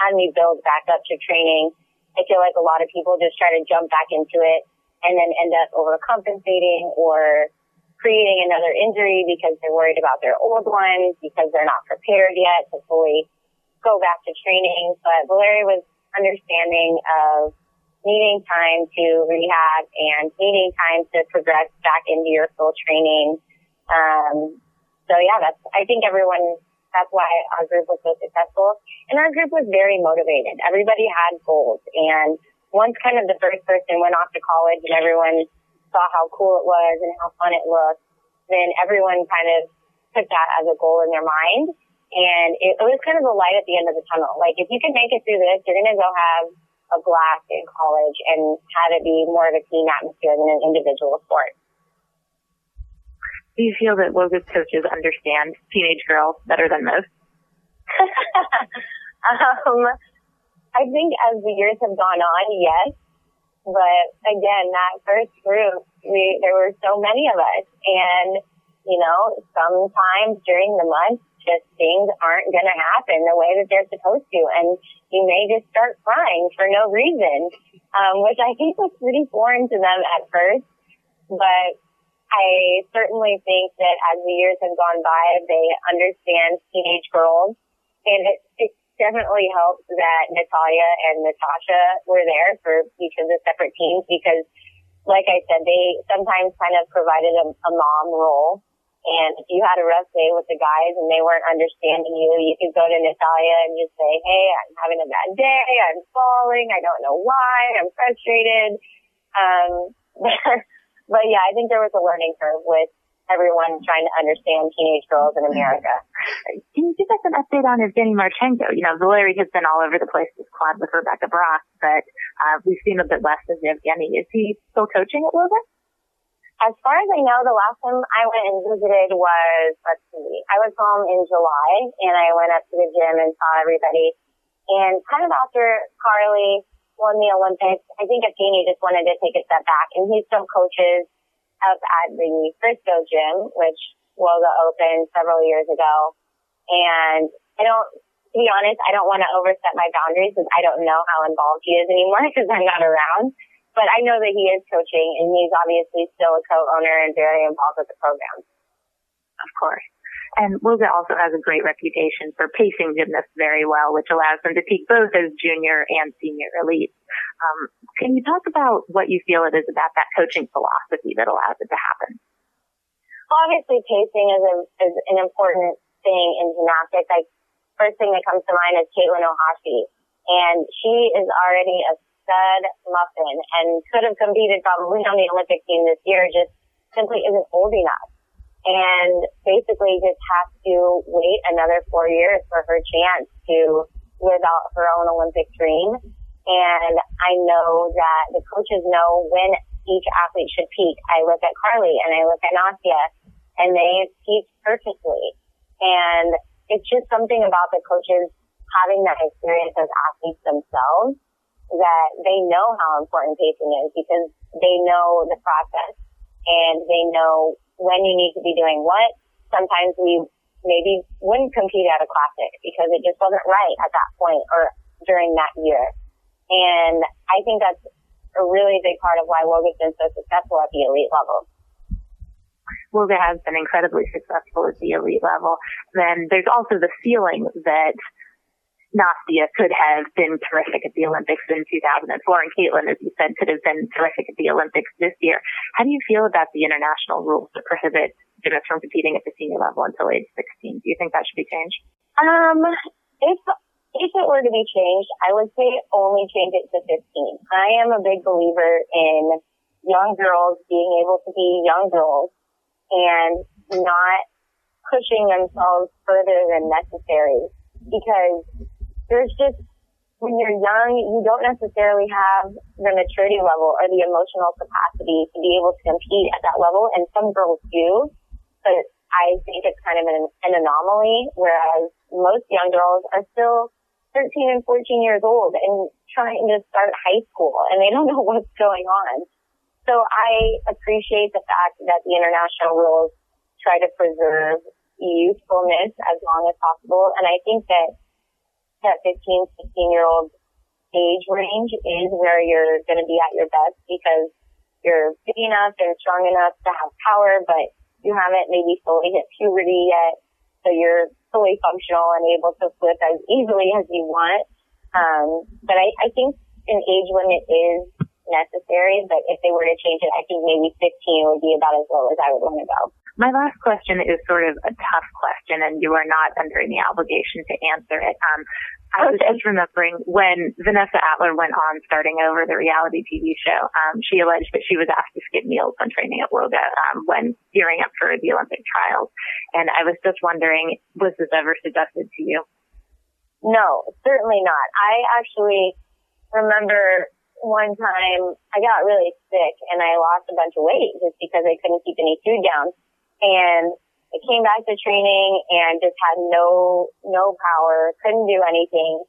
had me build back up to training. I feel like a lot of people just try to jump back into it and then end up overcompensating or creating another injury because they're worried about their old ones because they're not prepared yet to fully go back to training. But Valeri was understanding of needing time to rehab and needing time to progress back into your full training. Um, so yeah, that's, I think everyone, that's why our group was so successful. And our group was very motivated. Everybody had goals. And once kind of the first person went off to college and everyone saw how cool it was and how fun it looked, then everyone kind of took that as a goal in their mind. And it, it was kind of a light at the end of the tunnel. Like if you can make it through this, you're going to go have a blast in college and had it be more of a team atmosphere than an individual sport. Do you feel that WOGA's coaches understand teenage girls better than most? um, I think as the years have gone on, yes. But again, that first group, we, there were so many of us and, you know, sometimes during the month, just things aren't going to happen the way that they're supposed to. And you may just start crying for no reason, um, which I think was pretty foreign to them at first. But I certainly think that as the years have gone by, they understand teenage girls. And it, it definitely helps that Natalia and Natasha were there for each of the separate teams because, like I said, they sometimes kind of provided a, a mom role and if you had a rough day with the guys and they weren't understanding you, you could go to Natalia and just say, Hey, I'm having a bad day. I'm falling. I don't know why. I'm frustrated. Um, but yeah, I think there was a learning curve with everyone trying to understand teenage girls in America. Can you give us an update on Evgeny Marchenko? You know, Valeri has been all over the place this quad with Rebecca Bross, but uh, we've seen a bit less of Evgeny. Is he still coaching at Logan? As far as I know, the last time I went and visited was, let's see, I was home in July and I went up to the gym and saw everybody. And kind of after Carly won the Olympics, I think Evgeny just wanted to take a step back and he still coaches up at the Frisco gym, which WOGA opened several years ago. And I don't to be honest, I don't want to overstep my boundaries because I don't know how involved he is anymore because I'm not around. But I know that he is coaching and he's obviously still a co-owner and very involved with the program. Of course. And Woga also has a great reputation for pacing gymnasts very well, which allows them to peak both as junior and senior elites. Um, can you talk about what you feel it is about that coaching philosophy that allows it to happen? Obviously, pacing is, a, is an important thing in gymnastics. Like first thing that comes to mind is Katelyn Ohashi, and she is already a stud muffin and could have competed probably on the Olympic team this year. Just simply isn't old enough and basically just has to wait another four years for her chance to live out her own Olympic dream. And I know that the coaches know when each athlete should peak. I look at Carly and I look at Nastia and they peak perfectly. And it's just something about the coaches having that experience as athletes themselves that they know how important pacing is because they know the process and they know when you need to be doing what. Sometimes we maybe wouldn't compete at a classic because it just wasn't right at that point or during that year. And I think that's a really big part of why Woga's been so successful at the elite level. Woga has been incredibly successful at the elite level. Then there's also the feeling that Nastia could have been terrific at the Olympics in 2004, and Katelyn, as you said, could have been terrific at the Olympics this year. How do you feel about the international rules that prohibit gymnasts from competing at the senior level until age 16? Do you think that should be changed? Um, if if it were to be changed, I would say only change it to 15. I am a big believer in young girls being able to be young girls and not pushing themselves further than necessary because there's just when you're young, you don't necessarily have the maturity level or the emotional capacity to be able to compete at that level. And some girls do, but I think it's kind of an, an anomaly, whereas most young girls are still 13 and 14 years old and trying to start high school and they don't know what's going on. So I appreciate the fact that the international rules try to preserve youthfulness as long as possible. And I think that that 15, 16 year old age range is where you're going to be at your best because you're big enough and strong enough to have power, but you haven't maybe fully hit puberty yet. So you're fully functional and able to flip as easily as you want. Um, but I, I think an age limit is necessary, but if they were to change it, I think maybe 15 would be about as low as I would want to go. My last question is sort of a tough question, and you are not under any obligation to answer it. Um, I was just remembering when Vanessa Atler went on starting over the reality TV show, um, she alleged that she was asked to skip meals when training at Woga um, when gearing up for the Olympic trials. And I was just wondering, was this ever suggested to you? No, certainly not. I actually remember one time I got really sick and I lost a bunch of weight just because I couldn't keep any food down and I came back to training and just had no, no power, couldn't do anything.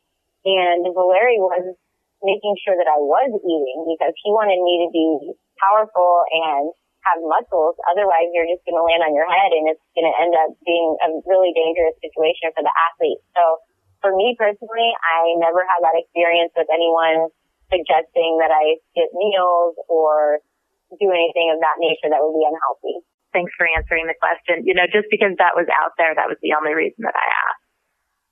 And Valeri was making sure that I was eating because he wanted me to be powerful and have muscles. Otherwise, you're just going to land on your head and it's going to end up being a really dangerous situation for the athlete. So for me personally, I never had that experience with anyone suggesting that I skip meals or do anything of that nature that would be unhealthy thanks for answering the question. You know, just because that was out there, that was the only reason that I asked.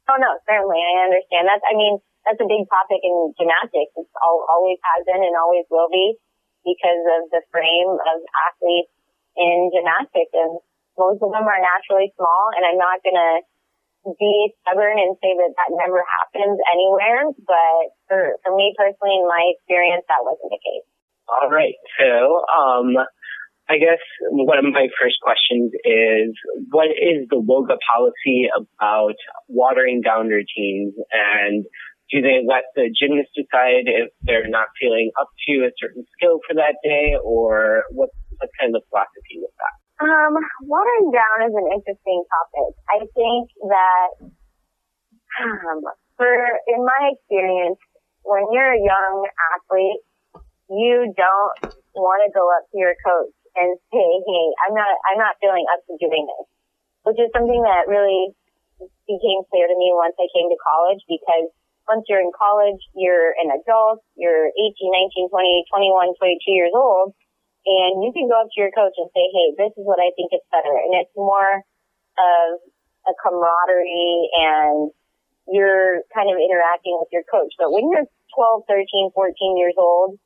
Oh no, certainly. I understand. That's, I mean, that's a big topic in gymnastics. It's all, always has been and always will be because of the frame of athletes in gymnastics. And most of them are naturally small and I'm not going to be stubborn and say that that never happens anywhere. But for, for me personally, in my experience, that wasn't the case. All right. So, um, I guess one of my first questions is what is the Woga policy about watering down routines and do they let the gymnast decide if they're not feeling up to a certain skill for that day or what, what kind of philosophy with that? Um, watering down is an interesting topic. I think that um, for in my experience, when you're a young athlete, you don't want to go up to your coach and say, hey, I'm not, I'm not feeling up to doing this, which is something that really became clear to me once I came to college because once you're in college, you're an adult, you're 18, 19, 20, 21, 22 years old, and you can go up to your coach and say, hey, this is what I think is better. And it's more of a camaraderie and you're kind of interacting with your coach. But when you're 12, 13, 14 years old,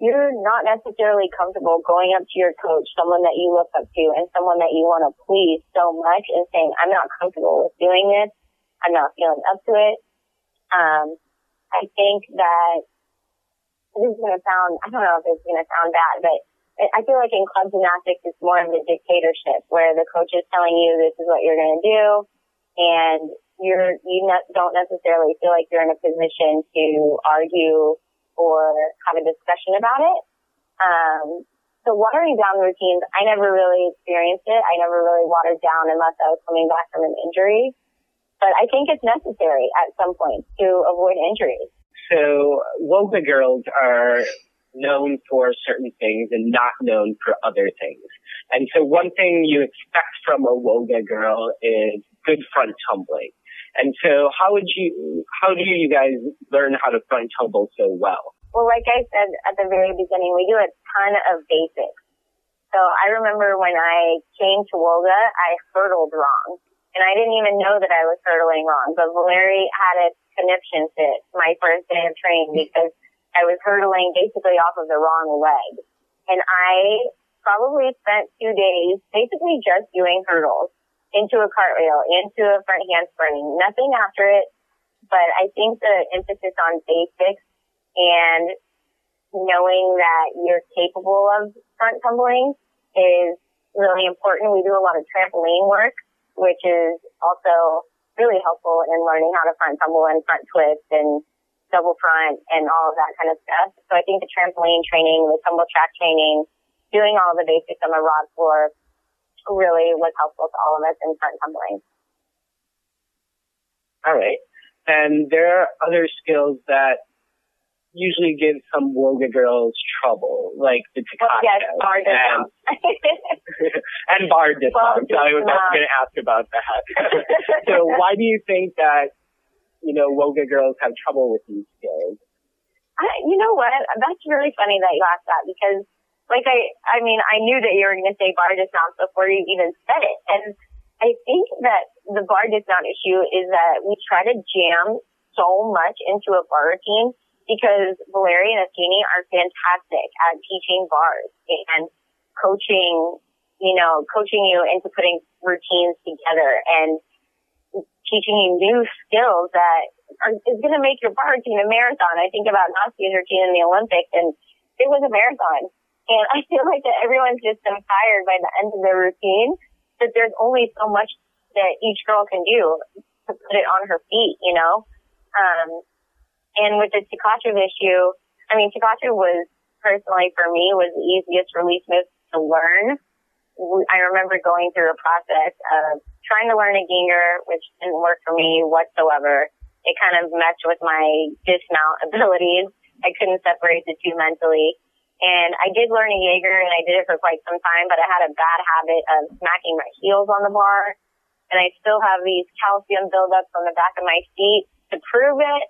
you're not necessarily comfortable going up to your coach, someone that you look up to and someone that you want to please so much and saying, I'm not comfortable with doing this. I'm not feeling up to it. Um, I think that this is going to sound, I don't know if it's going to sound bad, but I feel like in club gymnastics, it's more of a dictatorship where the coach is telling you this is what you're going to do. And you're, you don't necessarily feel like you're in a position to argue or have a discussion about it. Um, so watering down routines, I never really experienced it. I never really watered down unless I was coming back from an injury. But I think it's necessary at some point to avoid injuries. So Woga girls are known for certain things and not known for other things. And so one thing you expect from a Woga girl is good front tumbling. And so how would you, how do you guys learn how to front tumble so well? Well, like I said at the very beginning, we do a ton of basics. So I remember when I came to Woga, I hurdled wrong. And I didn't even know that I was hurdling wrong. But Valeri had a conniption fit my first day of training because I was hurdling basically off of the wrong leg. And I probably spent two days basically just doing hurdles into a cartwheel, into a front handspring, nothing after it. But I think the emphasis on basics and knowing that you're capable of front tumbling is really important. We do a lot of trampoline work, which is also really helpful in learning how to front tumble and front twist and double front and all of that kind of stuff. So I think the trampoline training, the tumble track training, doing all the basics on the rod floor really was helpful to all of us in front tumbling. All right. And there are other skills that usually give some Woga girls trouble, like the Tkachev. yes, bar and, and bar dismount. I was going to ask about that. so why do you think that, you know, Woga girls have trouble with these skills? I, you know what? That's really funny that you asked that because like I, I mean, I knew that you were going to say bar dismount before you even said it. And I think that the bar dismount issue is that we try to jam so much into a bar routine because Valeri and Athene are fantastic at teaching bars and coaching, you know, coaching you into putting routines together and teaching you new skills that are, is going to make your bar routine a marathon. I think about Nastia's routine in the Olympics and it was a marathon. And I feel like that everyone's just so tired by the end of their routine that there's only so much that each girl can do to put it on her feet, you know? Um, and with the Tkachev issue, I mean, Tkachev was personally for me was the easiest release move to learn. I remember going through a process of trying to learn a Gienger, which didn't work for me whatsoever. It kind of messed with my dismount abilities. I couldn't separate the two mentally. And I did learn a Jaeger and I did it for quite some time, but I had a bad habit of smacking my heels on the bar. And I still have these calcium buildups on the back of my feet to prove it.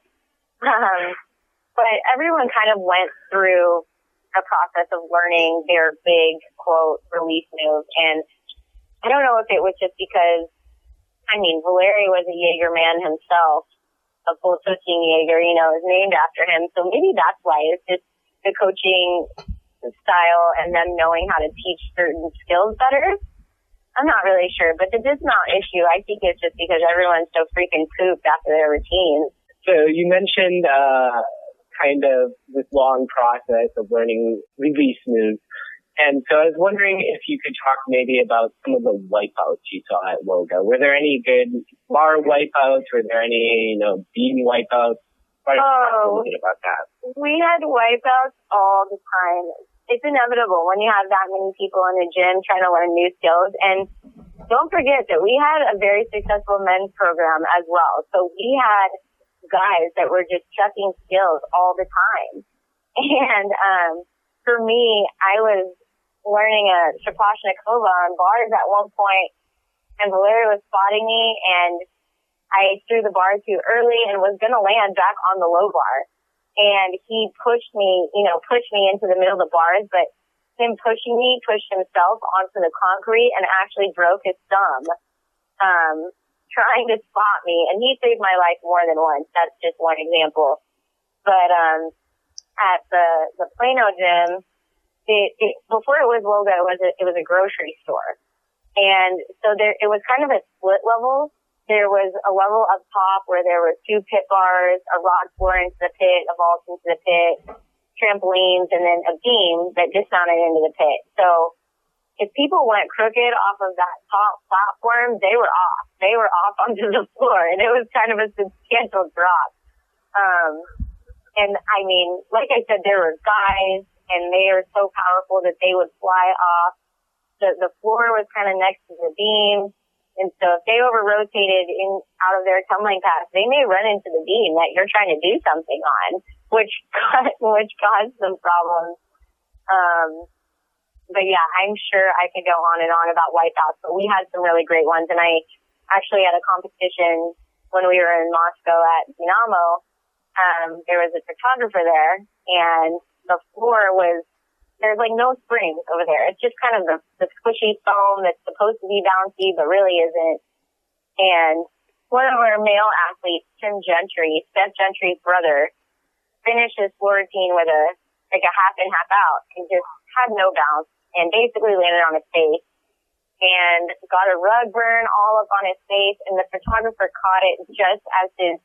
Um, but everyone kind of went through a process of learning their big quote release move. And I don't know if it was just because, I mean, Valeri was a Jaeger man himself, a full Jaeger, you know, is named after him. So maybe that's why it's just the coaching style and them knowing how to teach certain skills better. I'm not really sure, but the dismount issue, I think it's just because everyone's so freaking pooped after their routines. So you mentioned, uh, kind of this long process of learning release moves. And so I was wondering if you could talk maybe about some of the wipeouts you saw at Woga. Were there any good bar wipeouts? Were there any, you know, beam wipeouts? Oh, about that. We had wipeouts all the time. It's inevitable when you have that many people in the gym trying to learn new skills. And don't forget that we had a very successful men's program as well. So we had guys that were just chucking skills all the time. And um, for me, I was learning a Shaposhnikova on bars at one point, and Valeria was spotting me, and I threw the bar too early and was going to land back on the low bar. And he pushed me, you know, pushed me into the middle of the bars, but him pushing me pushed himself onto the concrete and actually broke his thumb, um, trying to spot me. And he saved my life more than once. That's just one example. But, um, at the, the Plano gym, it, it, before it was Woga, it was a, it was a grocery store. And so there, it was kind of a split level there was a level up top where there were two pit bars, a rod floor into the pit, a vault into the pit, trampolines, and then a beam that dismounted into the pit. So if people went crooked off of that top platform, they were off. They were off onto the floor, and it was kind of a substantial drop. Um, and I mean, like I said, there were guys, and they are so powerful that they would fly off. The the floor was kind of next to the beam and so if they over rotated in out of their tumbling path, they may run into the beam that you're trying to do something on, which which caused some problems. Um, but yeah, I'm sure I could go on and on about wipeouts, but we had some really great ones. And I actually had a competition when we were in Moscow at Dynamo. Um, there was a photographer there and the floor was there's like no springs over there. It's just kind of the, the squishy foam that's supposed to be bouncy, but really isn't. And one of our male athletes, Tim Gentry, Steph Gentry's brother, finished his floor routine with a, like a half in, half out and just had no bounce and basically landed on his face and got a rug burn all up on his face and the photographer caught it just as his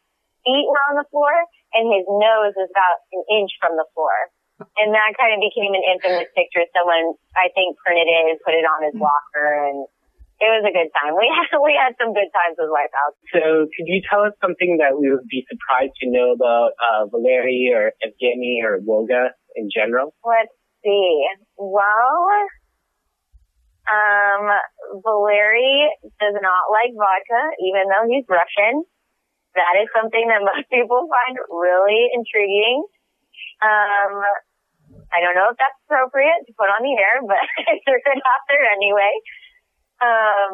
feet were on the floor and his nose was about an inch from the floor. And that kind of became an infamous picture. Someone, I think, printed it and put it on his locker and it was a good time. We had, we had some good times with Wipeouts. So could you tell us something that we would be surprised to know about, uh, Valeri or Evgeny or Woga in general? Let's see. Well, um, Valeri does not like vodka, even though he's Russian. That is something that most people find really intriguing. Um, I don't know if that's appropriate to put on the air, but I threw it out there anyway. Um,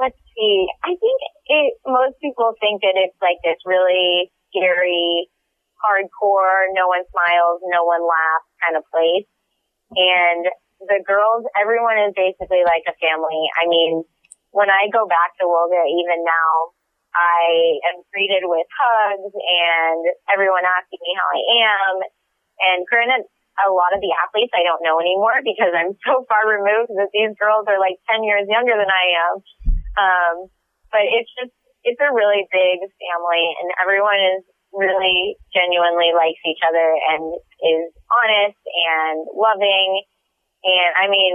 let's see. I think it, most people think that it's like this really scary, hardcore, no one smiles, no one laughs kind of place. And the girls, everyone is basically like a family. I mean, when I go back to Woga, even now, I am greeted with hugs and everyone asking me how I am. And granted, a lot of the athletes I don't know anymore because I'm so far removed that these girls are like 10 years younger than I am. Um, but it's just, it's a really big family and everyone is really genuinely likes each other and is honest and loving. And I mean,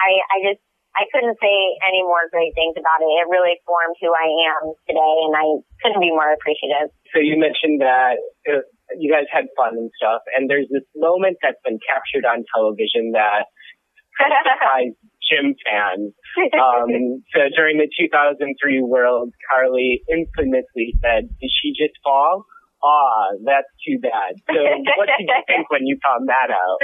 I, I just, I couldn't say any more great things about it. It really formed who I am today, and I couldn't be more appreciative. So you mentioned that uh, you guys had fun and stuff, and there's this moment that's been captured on television that surprised gym fans. Um, so during the 2003 World, Carly infamously said, "Did she just fall?" Ah, that's too bad. So what did you think when you found that out?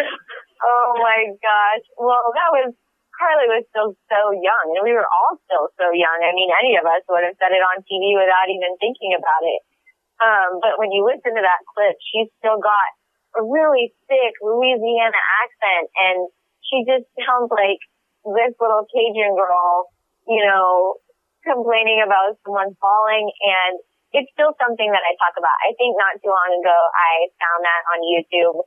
Oh my gosh. Well, that was Carly was still so young, and we were all still so young. I mean, any of us would have said it on TV without even thinking about it. Um, but when you listen to that clip, she's still got a really thick Louisiana accent, and she just sounds like this little Cajun girl, you know, complaining about someone falling. And it's still something that I talk about. I think not too long ago, I found that on YouTube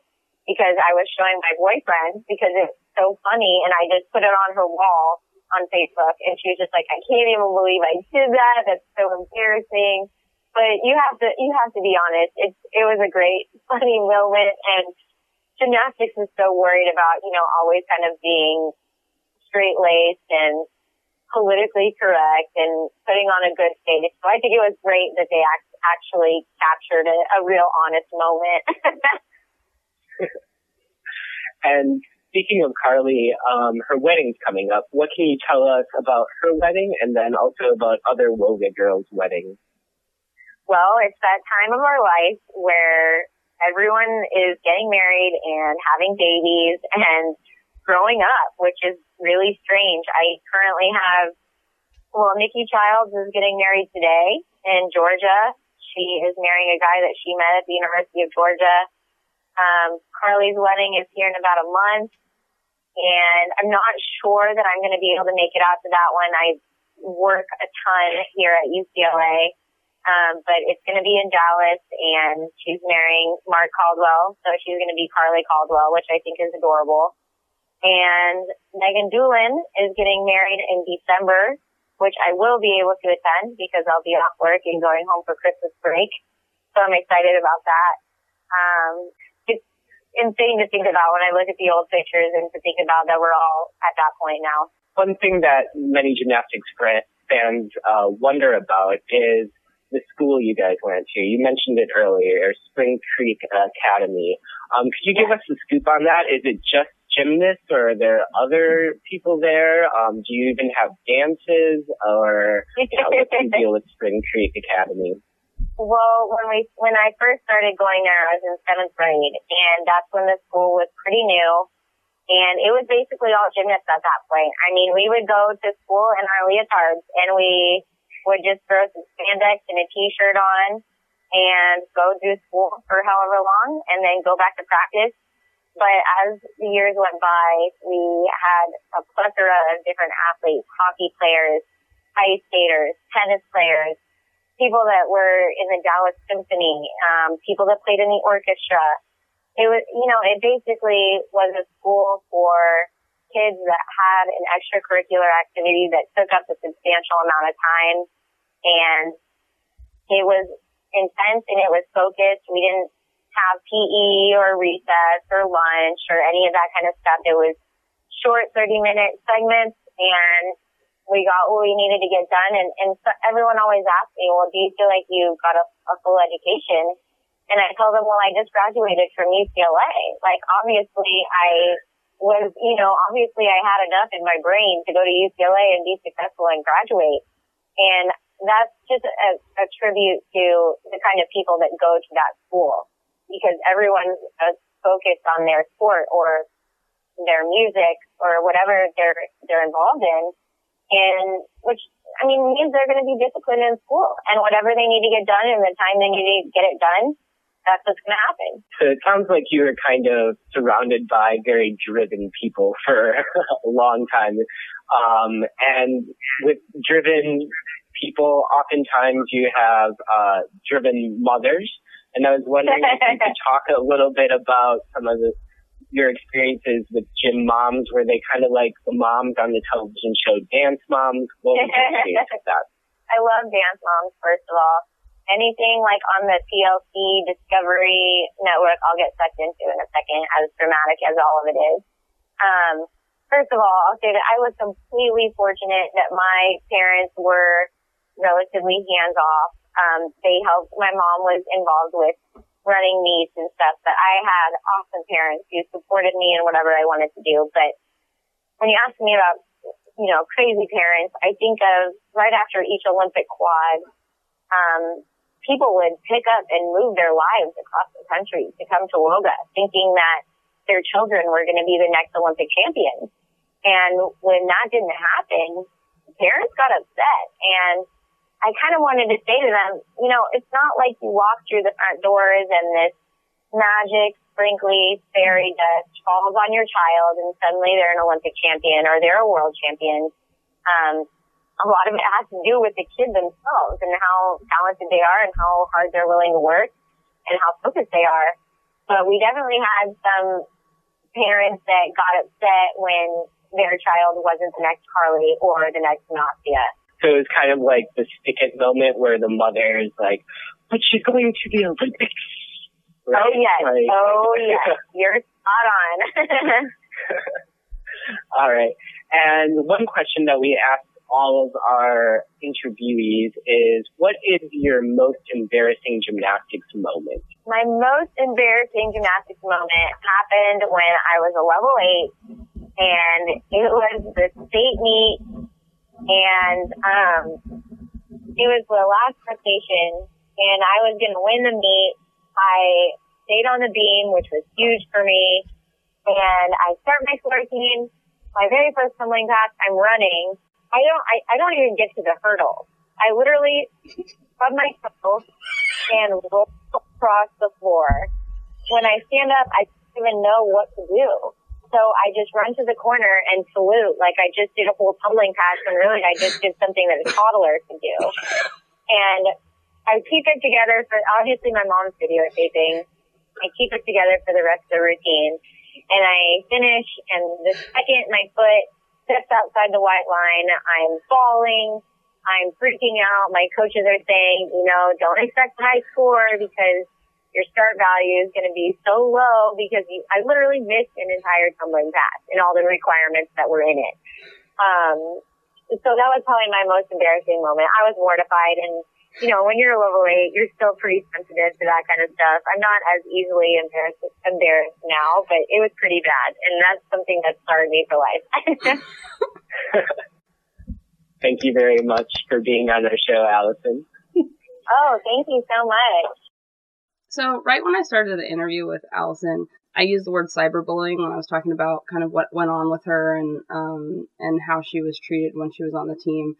because I was showing my boyfriend because it's so funny and I just put it on her wall on Facebook and she was just like, I can't even believe I did that. That's so embarrassing. But you have to, you have to be honest. It's, it was a great funny moment and gymnastics is so worried about, you know, always kind of being straight laced and politically correct and putting on a good face. So I think it was great that they act- actually captured a, a real honest moment. and speaking of Carly, um, her wedding's coming up. What can you tell us about her wedding and then also about other Woga girls' weddings? Well, it's that time of our life where everyone is getting married and having babies and growing up, which is really strange. I currently have Well, Nikki Childs is getting married today in Georgia. She is marrying a guy that she met at the University of Georgia. Um, Carly's wedding is here in about a month. And I'm not sure that I'm going to be able to make it out to that one. I work a ton here at UCLA. Um, but it's going to be in Dallas and she's marrying Mark Caldwell. So she's going to be Carly Caldwell, which I think is adorable. And Megan Doolan is getting married in December which I will be able to attend because I'll be off work and going home for Christmas break. So I'm excited about that. Um, insane to think about when I look at the old pictures and to think about that we're all at that point now. One thing that many gymnastics fans uh, wonder about is the school you guys went to. You mentioned it earlier, Spring Creek Academy. Um, could you give us a scoop on that? Is it just gymnasts or are there other people there? Um, do you even have dances or you know, what's the deal with Spring Creek Academy? Well, when we when I first started going there, I was in seventh grade, and that's when the school was pretty new, and it was basically all gymnasts at that point. I mean, we would go to school in our leotards, and we would just throw some spandex and a t-shirt on, and go through school for however long, and then go back to practice but as the years went by, we had a plethora of different athletes, hockey players, ice skaters, tennis players, people that were in the Dallas Symphony, um, people that played in the orchestra. It was, you know, it basically was a school for kids that had an extracurricular activity that took up a substantial amount of time. And it was intense and it was focused. We didn't have PE or recess or lunch or any of that kind of stuff. It was short 30 minute segments and we got what we needed to get done. And, and so everyone always asks me, well, do you feel like you got a, a full education? And I tell them, well, I just graduated from UCLA. Like, obviously I was, you know, obviously I had enough in my brain to go to UCLA and be successful and graduate. And that's just a, a tribute to the kind of people that go to that school because everyone's uh, focused on their sport or their music or whatever they're they're involved in, and which I mean means they're going to be disciplined in school and whatever they need to get done in the time they need to get it done. That's what's going to happen. So it sounds like you were kind of surrounded by very driven people for a long time. Um, and with driven people, oftentimes you have uh, driven mothers and I was wondering if you could talk a little bit about some of the, your experiences with gym moms. Were they kind of like the moms on the television show Dance Moms? What was your experience with that? I love Dance Moms, first of all. Anything like on the TLC Discovery Network, I'll get sucked into in a second, as dramatic as all of it is. Um, first of all, I'll say that I was completely fortunate that my parents were relatively hands off um, they helped. My mom was involved with running meets and stuff, but I had awesome parents who supported me in whatever I wanted to do. But when you ask me about, you know, crazy parents, I think of right after each Olympic quad, um, people would pick up and move their lives across the country to come to Woga, thinking that their children were going to be the next Olympic champions. And when that didn't happen, parents got upset and I kind of wanted to say to them, you know, it's not like you walk through the front doors and this magic, sprinkly fairy dust falls on your child and suddenly they're an Olympic champion or they're a world champion. Um, a lot of it has to do with the kid themselves and how talented they are and how hard they're willing to work and how focused they are. But we definitely had some parents that got upset when their child wasn't the next Carly or the next Nastia. So it was kind of like the stick it moment where the mother is like, but she's going to the Olympics. Oh, right? Oh yes. Like, oh yes. You're spot on. all right. And one question that we ask all of our interviewees is what is your most embarrassing gymnastics moment? My most embarrassing gymnastics moment happened when I was a level eight and it was the state meet and um, it was the last rotation, and I was going to win the meet. I stayed on the beam, which was huge for me, and I start my 14. My very first tumbling pass, I'm running, I don't, I, I don't even get to the hurdle. I literally rub my toe and roll across the floor. When I stand up, I don't even know what to do. So I just run to the corner and salute like I just did a whole tumbling pass when really I just did something that a toddler could do. And I keep it together for obviously my mom's videotaping. I keep it together for the rest of the routine. And I finish and the second my foot steps outside the white line, I'm falling. I'm freaking out. My coaches are saying, you know, don't expect a high score because your start value is going to be so low because you, I literally missed an entire tumbling pass and all the requirements that were in it. Um, so that was probably my most embarrassing moment. I was mortified and, you know, when you're a level eight, you're still pretty sensitive to that kind of stuff. I'm not as easily embarrassed, embarrassed now, but it was pretty bad. And that's something that scarred me for life. Thank you very much for being on our show, Allison. oh, thank you so much. So, right when I started the interview with Allison, I used the word cyberbullying when I was talking about kind of what went on with her and um, and how she was treated when she was on the team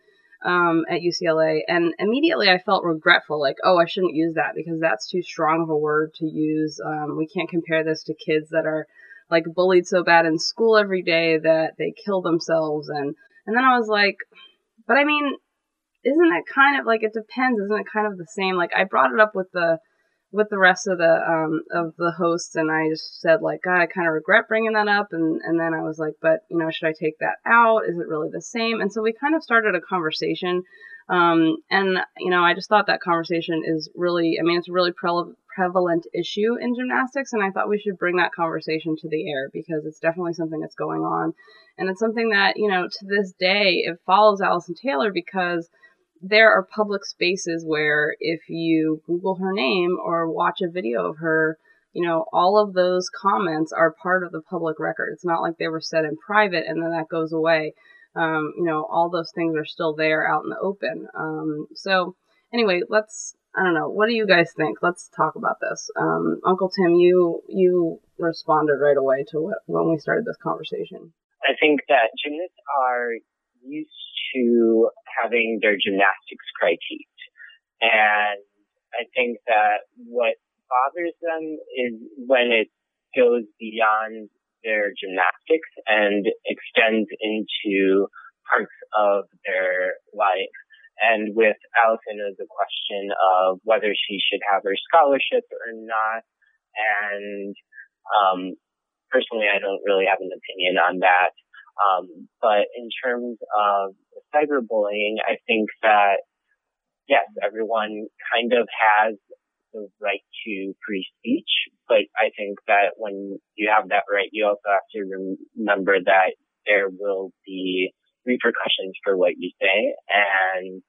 um, at UCLA. And immediately I felt regretful, like, oh, I shouldn't use that because that's too strong of a word to use. Um, we can't compare this to kids that are like bullied so bad in school every day that they kill themselves. And and then I was like, but I mean, isn't it kind of like it depends? Isn't it kind of the same? Like I brought it up with the with the rest of the um of the hosts and I just said like God I kind of regret bringing that up and and then I was like but you know should I take that out? Is it really the same? And so we kind of started a conversation um and you know I just thought that conversation is really I mean it's a really pre- prevalent issue in gymnastics and I thought we should bring that conversation to the air because it's definitely something that's going on. And it's something that you know to this day it follows Allison Taylor because there are public spaces where if you Google her name or watch a video of her, you know, all of those comments are part of the public record. It's not like they were said in private and then that goes away. Um, you know, all those things are still there out in the open. Um, so anyway, let's, I don't know, what do you guys think? Let's talk about this. Um, Uncle Tim, you, you responded right away to what, when we started this conversation. I think that gymnasts are used to having their gymnastics critiqued. And I think that what bothers them is when it goes beyond their gymnastics and extends into parts of their life. And with Allison, it was a question of whether she should have her scholarship or not. And um, personally, I don't really have an opinion on that. Um, but in terms of cyberbullying, I think that yes, everyone kind of has the right to free speech, but I think that when you have that right, you also have to remember that there will be repercussions for what you say, and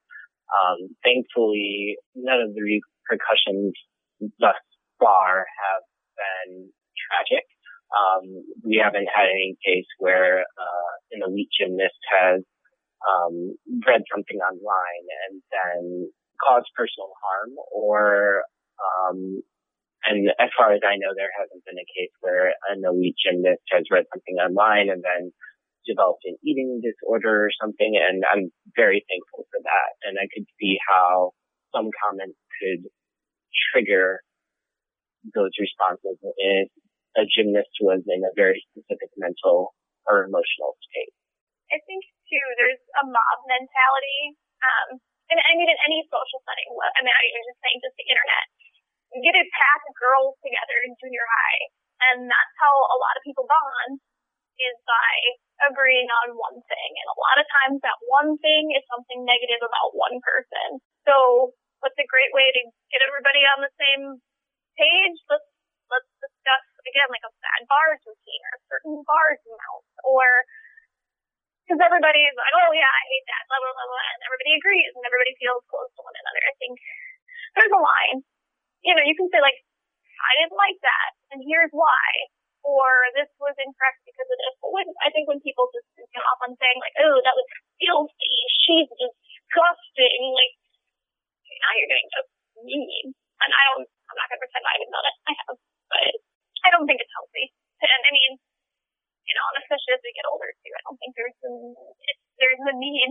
um, thankfully, none of the repercussions thus far have been tragic. Um, we haven't had any case where uh, an elite gymnast has um, read something online and then caused personal harm or um, and as far as I know, there hasn't been a case where an elite gymnast has read something online and then developed an eating disorder or something. And I'm very thankful for that. And I could see how some comments could trigger those responses if a gymnast was in a very specific mental or emotional state. I think too, there's a mob mentality. Um, and I mean, in any social setting, I mean, I was just saying, just the internet. You get a pack of girls together in junior high, and that's how a lot of people bond is by agreeing on one thing. And a lot of times that one thing is something negative about one person. So what's a great way to get everybody on the same page? Let's let's discuss again like a bad bars routine or a certain bars amount or because everybody's like, oh yeah, I hate that, blah blah blah blah, and everybody agrees and everybody feels close to one another. I think there's a line. You know, you can say like, I didn't like that, and here's why, or this was incorrect because of this. But when I think when people just get off on saying like, oh, that was filthy, she's disgusting, like now you're getting just mean. And I don't, I'm not gonna pretend I haven't done it. I have, but I don't think it's healthy. And I mean, you know, and especially as we get older too, I don't think there's the, there's a need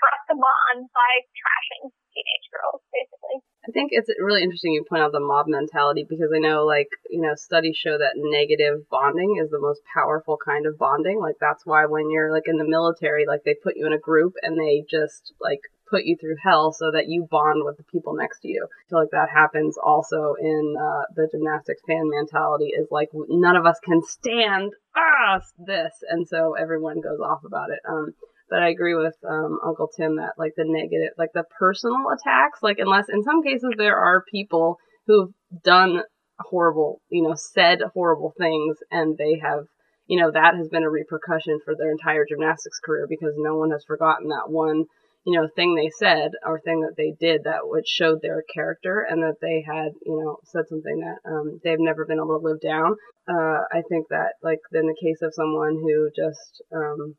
for us to bond by trashing teenage girls, basically. I think it's really interesting you point out the mob mentality because I know, like, you know, studies show that negative bonding is the most powerful kind of bonding. Like, that's why when you're, like, in the military, like, they put you in a group and they just, like, put you through hell so that you bond with the people next to you. I feel like that happens also in uh, the gymnastics fan mentality is like none of us can stand ah this, and so everyone goes off about it. Um, but I agree with um, Uncle Tim that like the negative, like the personal attacks, like unless in some cases there are people who've done horrible, you know, said horrible things, and they have, you know, that has been a repercussion for their entire gymnastics career because no one has forgotten that one, you know, thing they said or thing that they did that which showed their character and that they had, you know, said something that um, they've never been able to live down. Uh, I think that, like, in the case of someone who just, um,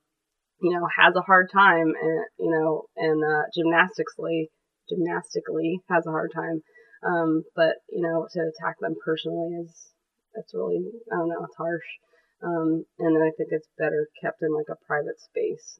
you know, has a hard time and, you know, and, uh, gymnastically, gymnastically has a hard time. Um, but, you know, to attack them personally is, it's really, I don't know, it's harsh. Um, and I think it's better kept in like a private space.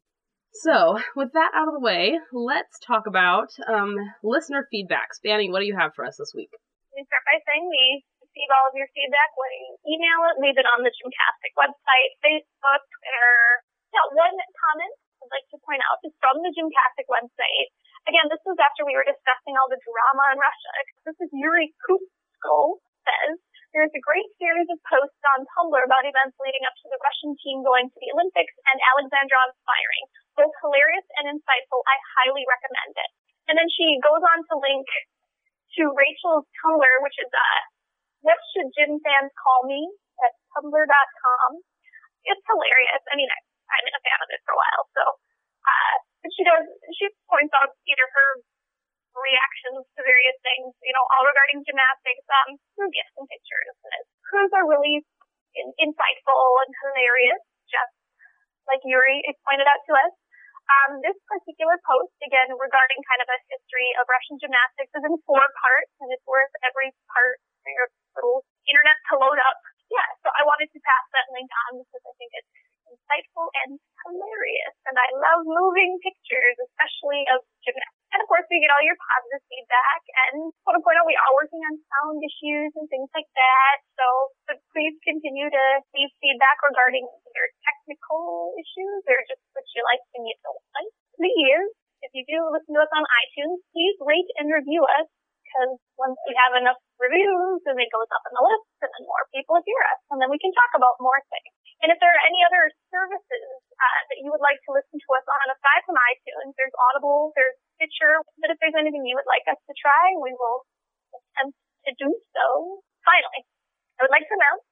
So, with that out of the way, let's talk about um, listener feedback. Spanny, what do you have for us this week? We start by saying we receive all of your feedback when you email it, leave it on the Gymcastic website, Facebook, Twitter, yeah, one comment I'd like to point out is from the Gymcastic website. Again, this was after we were discussing all the drama in Russia. This is Yuri Kutsko says, there's a great series of posts on Tumblr about events leading up to the Russian team going to the Olympics and Alexandrov's firing. Both hilarious and insightful. I highly recommend it. And then she goes on to link to Rachel's Tumblr, which is uh, what should gym fans call me at tumblr.com. It's hilarious. I mean, I've been a fan of it for a while. So, uh, she does, she points out either her reactions to various things, you know, all regarding gymnastics, um, through gifts and pictures. And hers are really in, insightful and hilarious, just like Yuri pointed out to us. Um, this particular post, again, regarding kind of a history of Russian gymnastics is in four parts, and it's worth every part your little internet to load up. Yeah, so I wanted to pass that link on because I think it's. Love moving pictures, especially of gymnastics. And of course, we get all your positive feedback. And want to point out we are working on sound issues and things like that. So, so please continue to leave feedback regarding your technical issues or just what you like and you don't like. Please, if you do listen to us on iTunes, please rate and review us because once we have enough reviews, then it goes up in the list, and then more people hear us, and then we can talk about more things. And if there are any other services uh, that you would like to listen to us on aside from iTunes, there's Audible, there's Stitcher. But if there's anything you would like us to try, we will attempt to do so. Finally, I would like to announce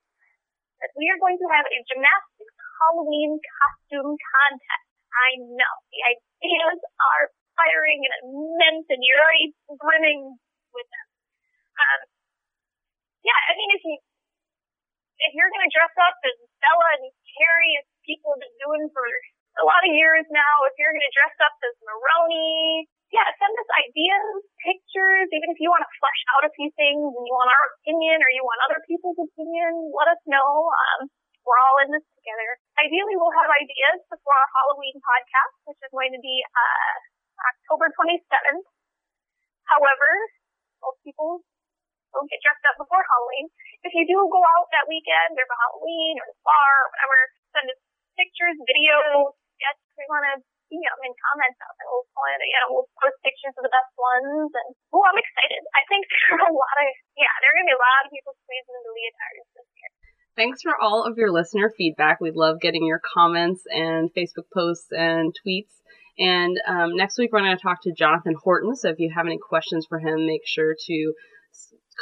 that we are going to have a gymnastics Halloween costume contest. I know the ideas are firing and immense, and you're already brimming with them. Um, yeah, I mean, if you if you're going to dress up as Bela and Kerri, as people have been doing for a lot of years now, if you're going to dress up as Maroney, yeah, send us ideas, pictures, even if you want to flesh out a few things and you want our opinion or you want other people's opinion, let us know. Um, we're all in this together. Ideally, we'll have ideas before our Halloween podcast, which is going to be uh, October 27th. However, most people don't get dressed up before Halloween. If you do go out that weekend or for Halloween or the bar or whatever, send us pictures, videos. Yes, we want to see them in comments out there. We'll, point, you know, we'll post pictures of the best ones. And, oh, I'm excited. I think there are a lot of, yeah, there are going to be a lot of people squeezing into leotards this year. Thanks for all of your listener feedback. We love getting your comments and Facebook posts and tweets. And um, next week, we're going to talk to Jonathan Horton. So if you have any questions for him, make sure to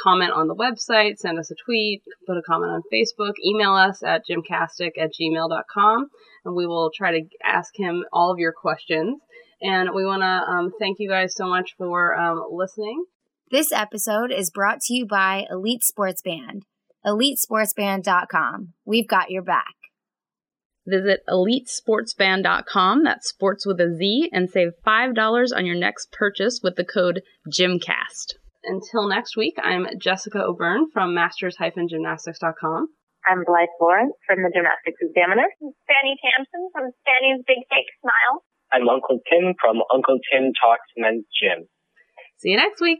comment on the website, send us a tweet, put a comment on Facebook, email us at gymcastic at gmail.com, and we will try to ask him all of your questions. And we want to um, thank you guys so much for um, listening. This episode is brought to you by Elite Sportz Band, elitesportzband.com. We've got your back. Visit elitesportzband.com, that's sports with a Z, and save $5 on your next purchase with the code GYMCAST. Until next week, I'm Jessica O'Beirne from masters-gymnastics.com. I'm Blythe Lawrence from the Gymnastics Examiner. Spanny Tampson from Spanny's Big Fake Smile. I'm Uncle Tim from Uncle Tim Talks Men's Gym. See you next week.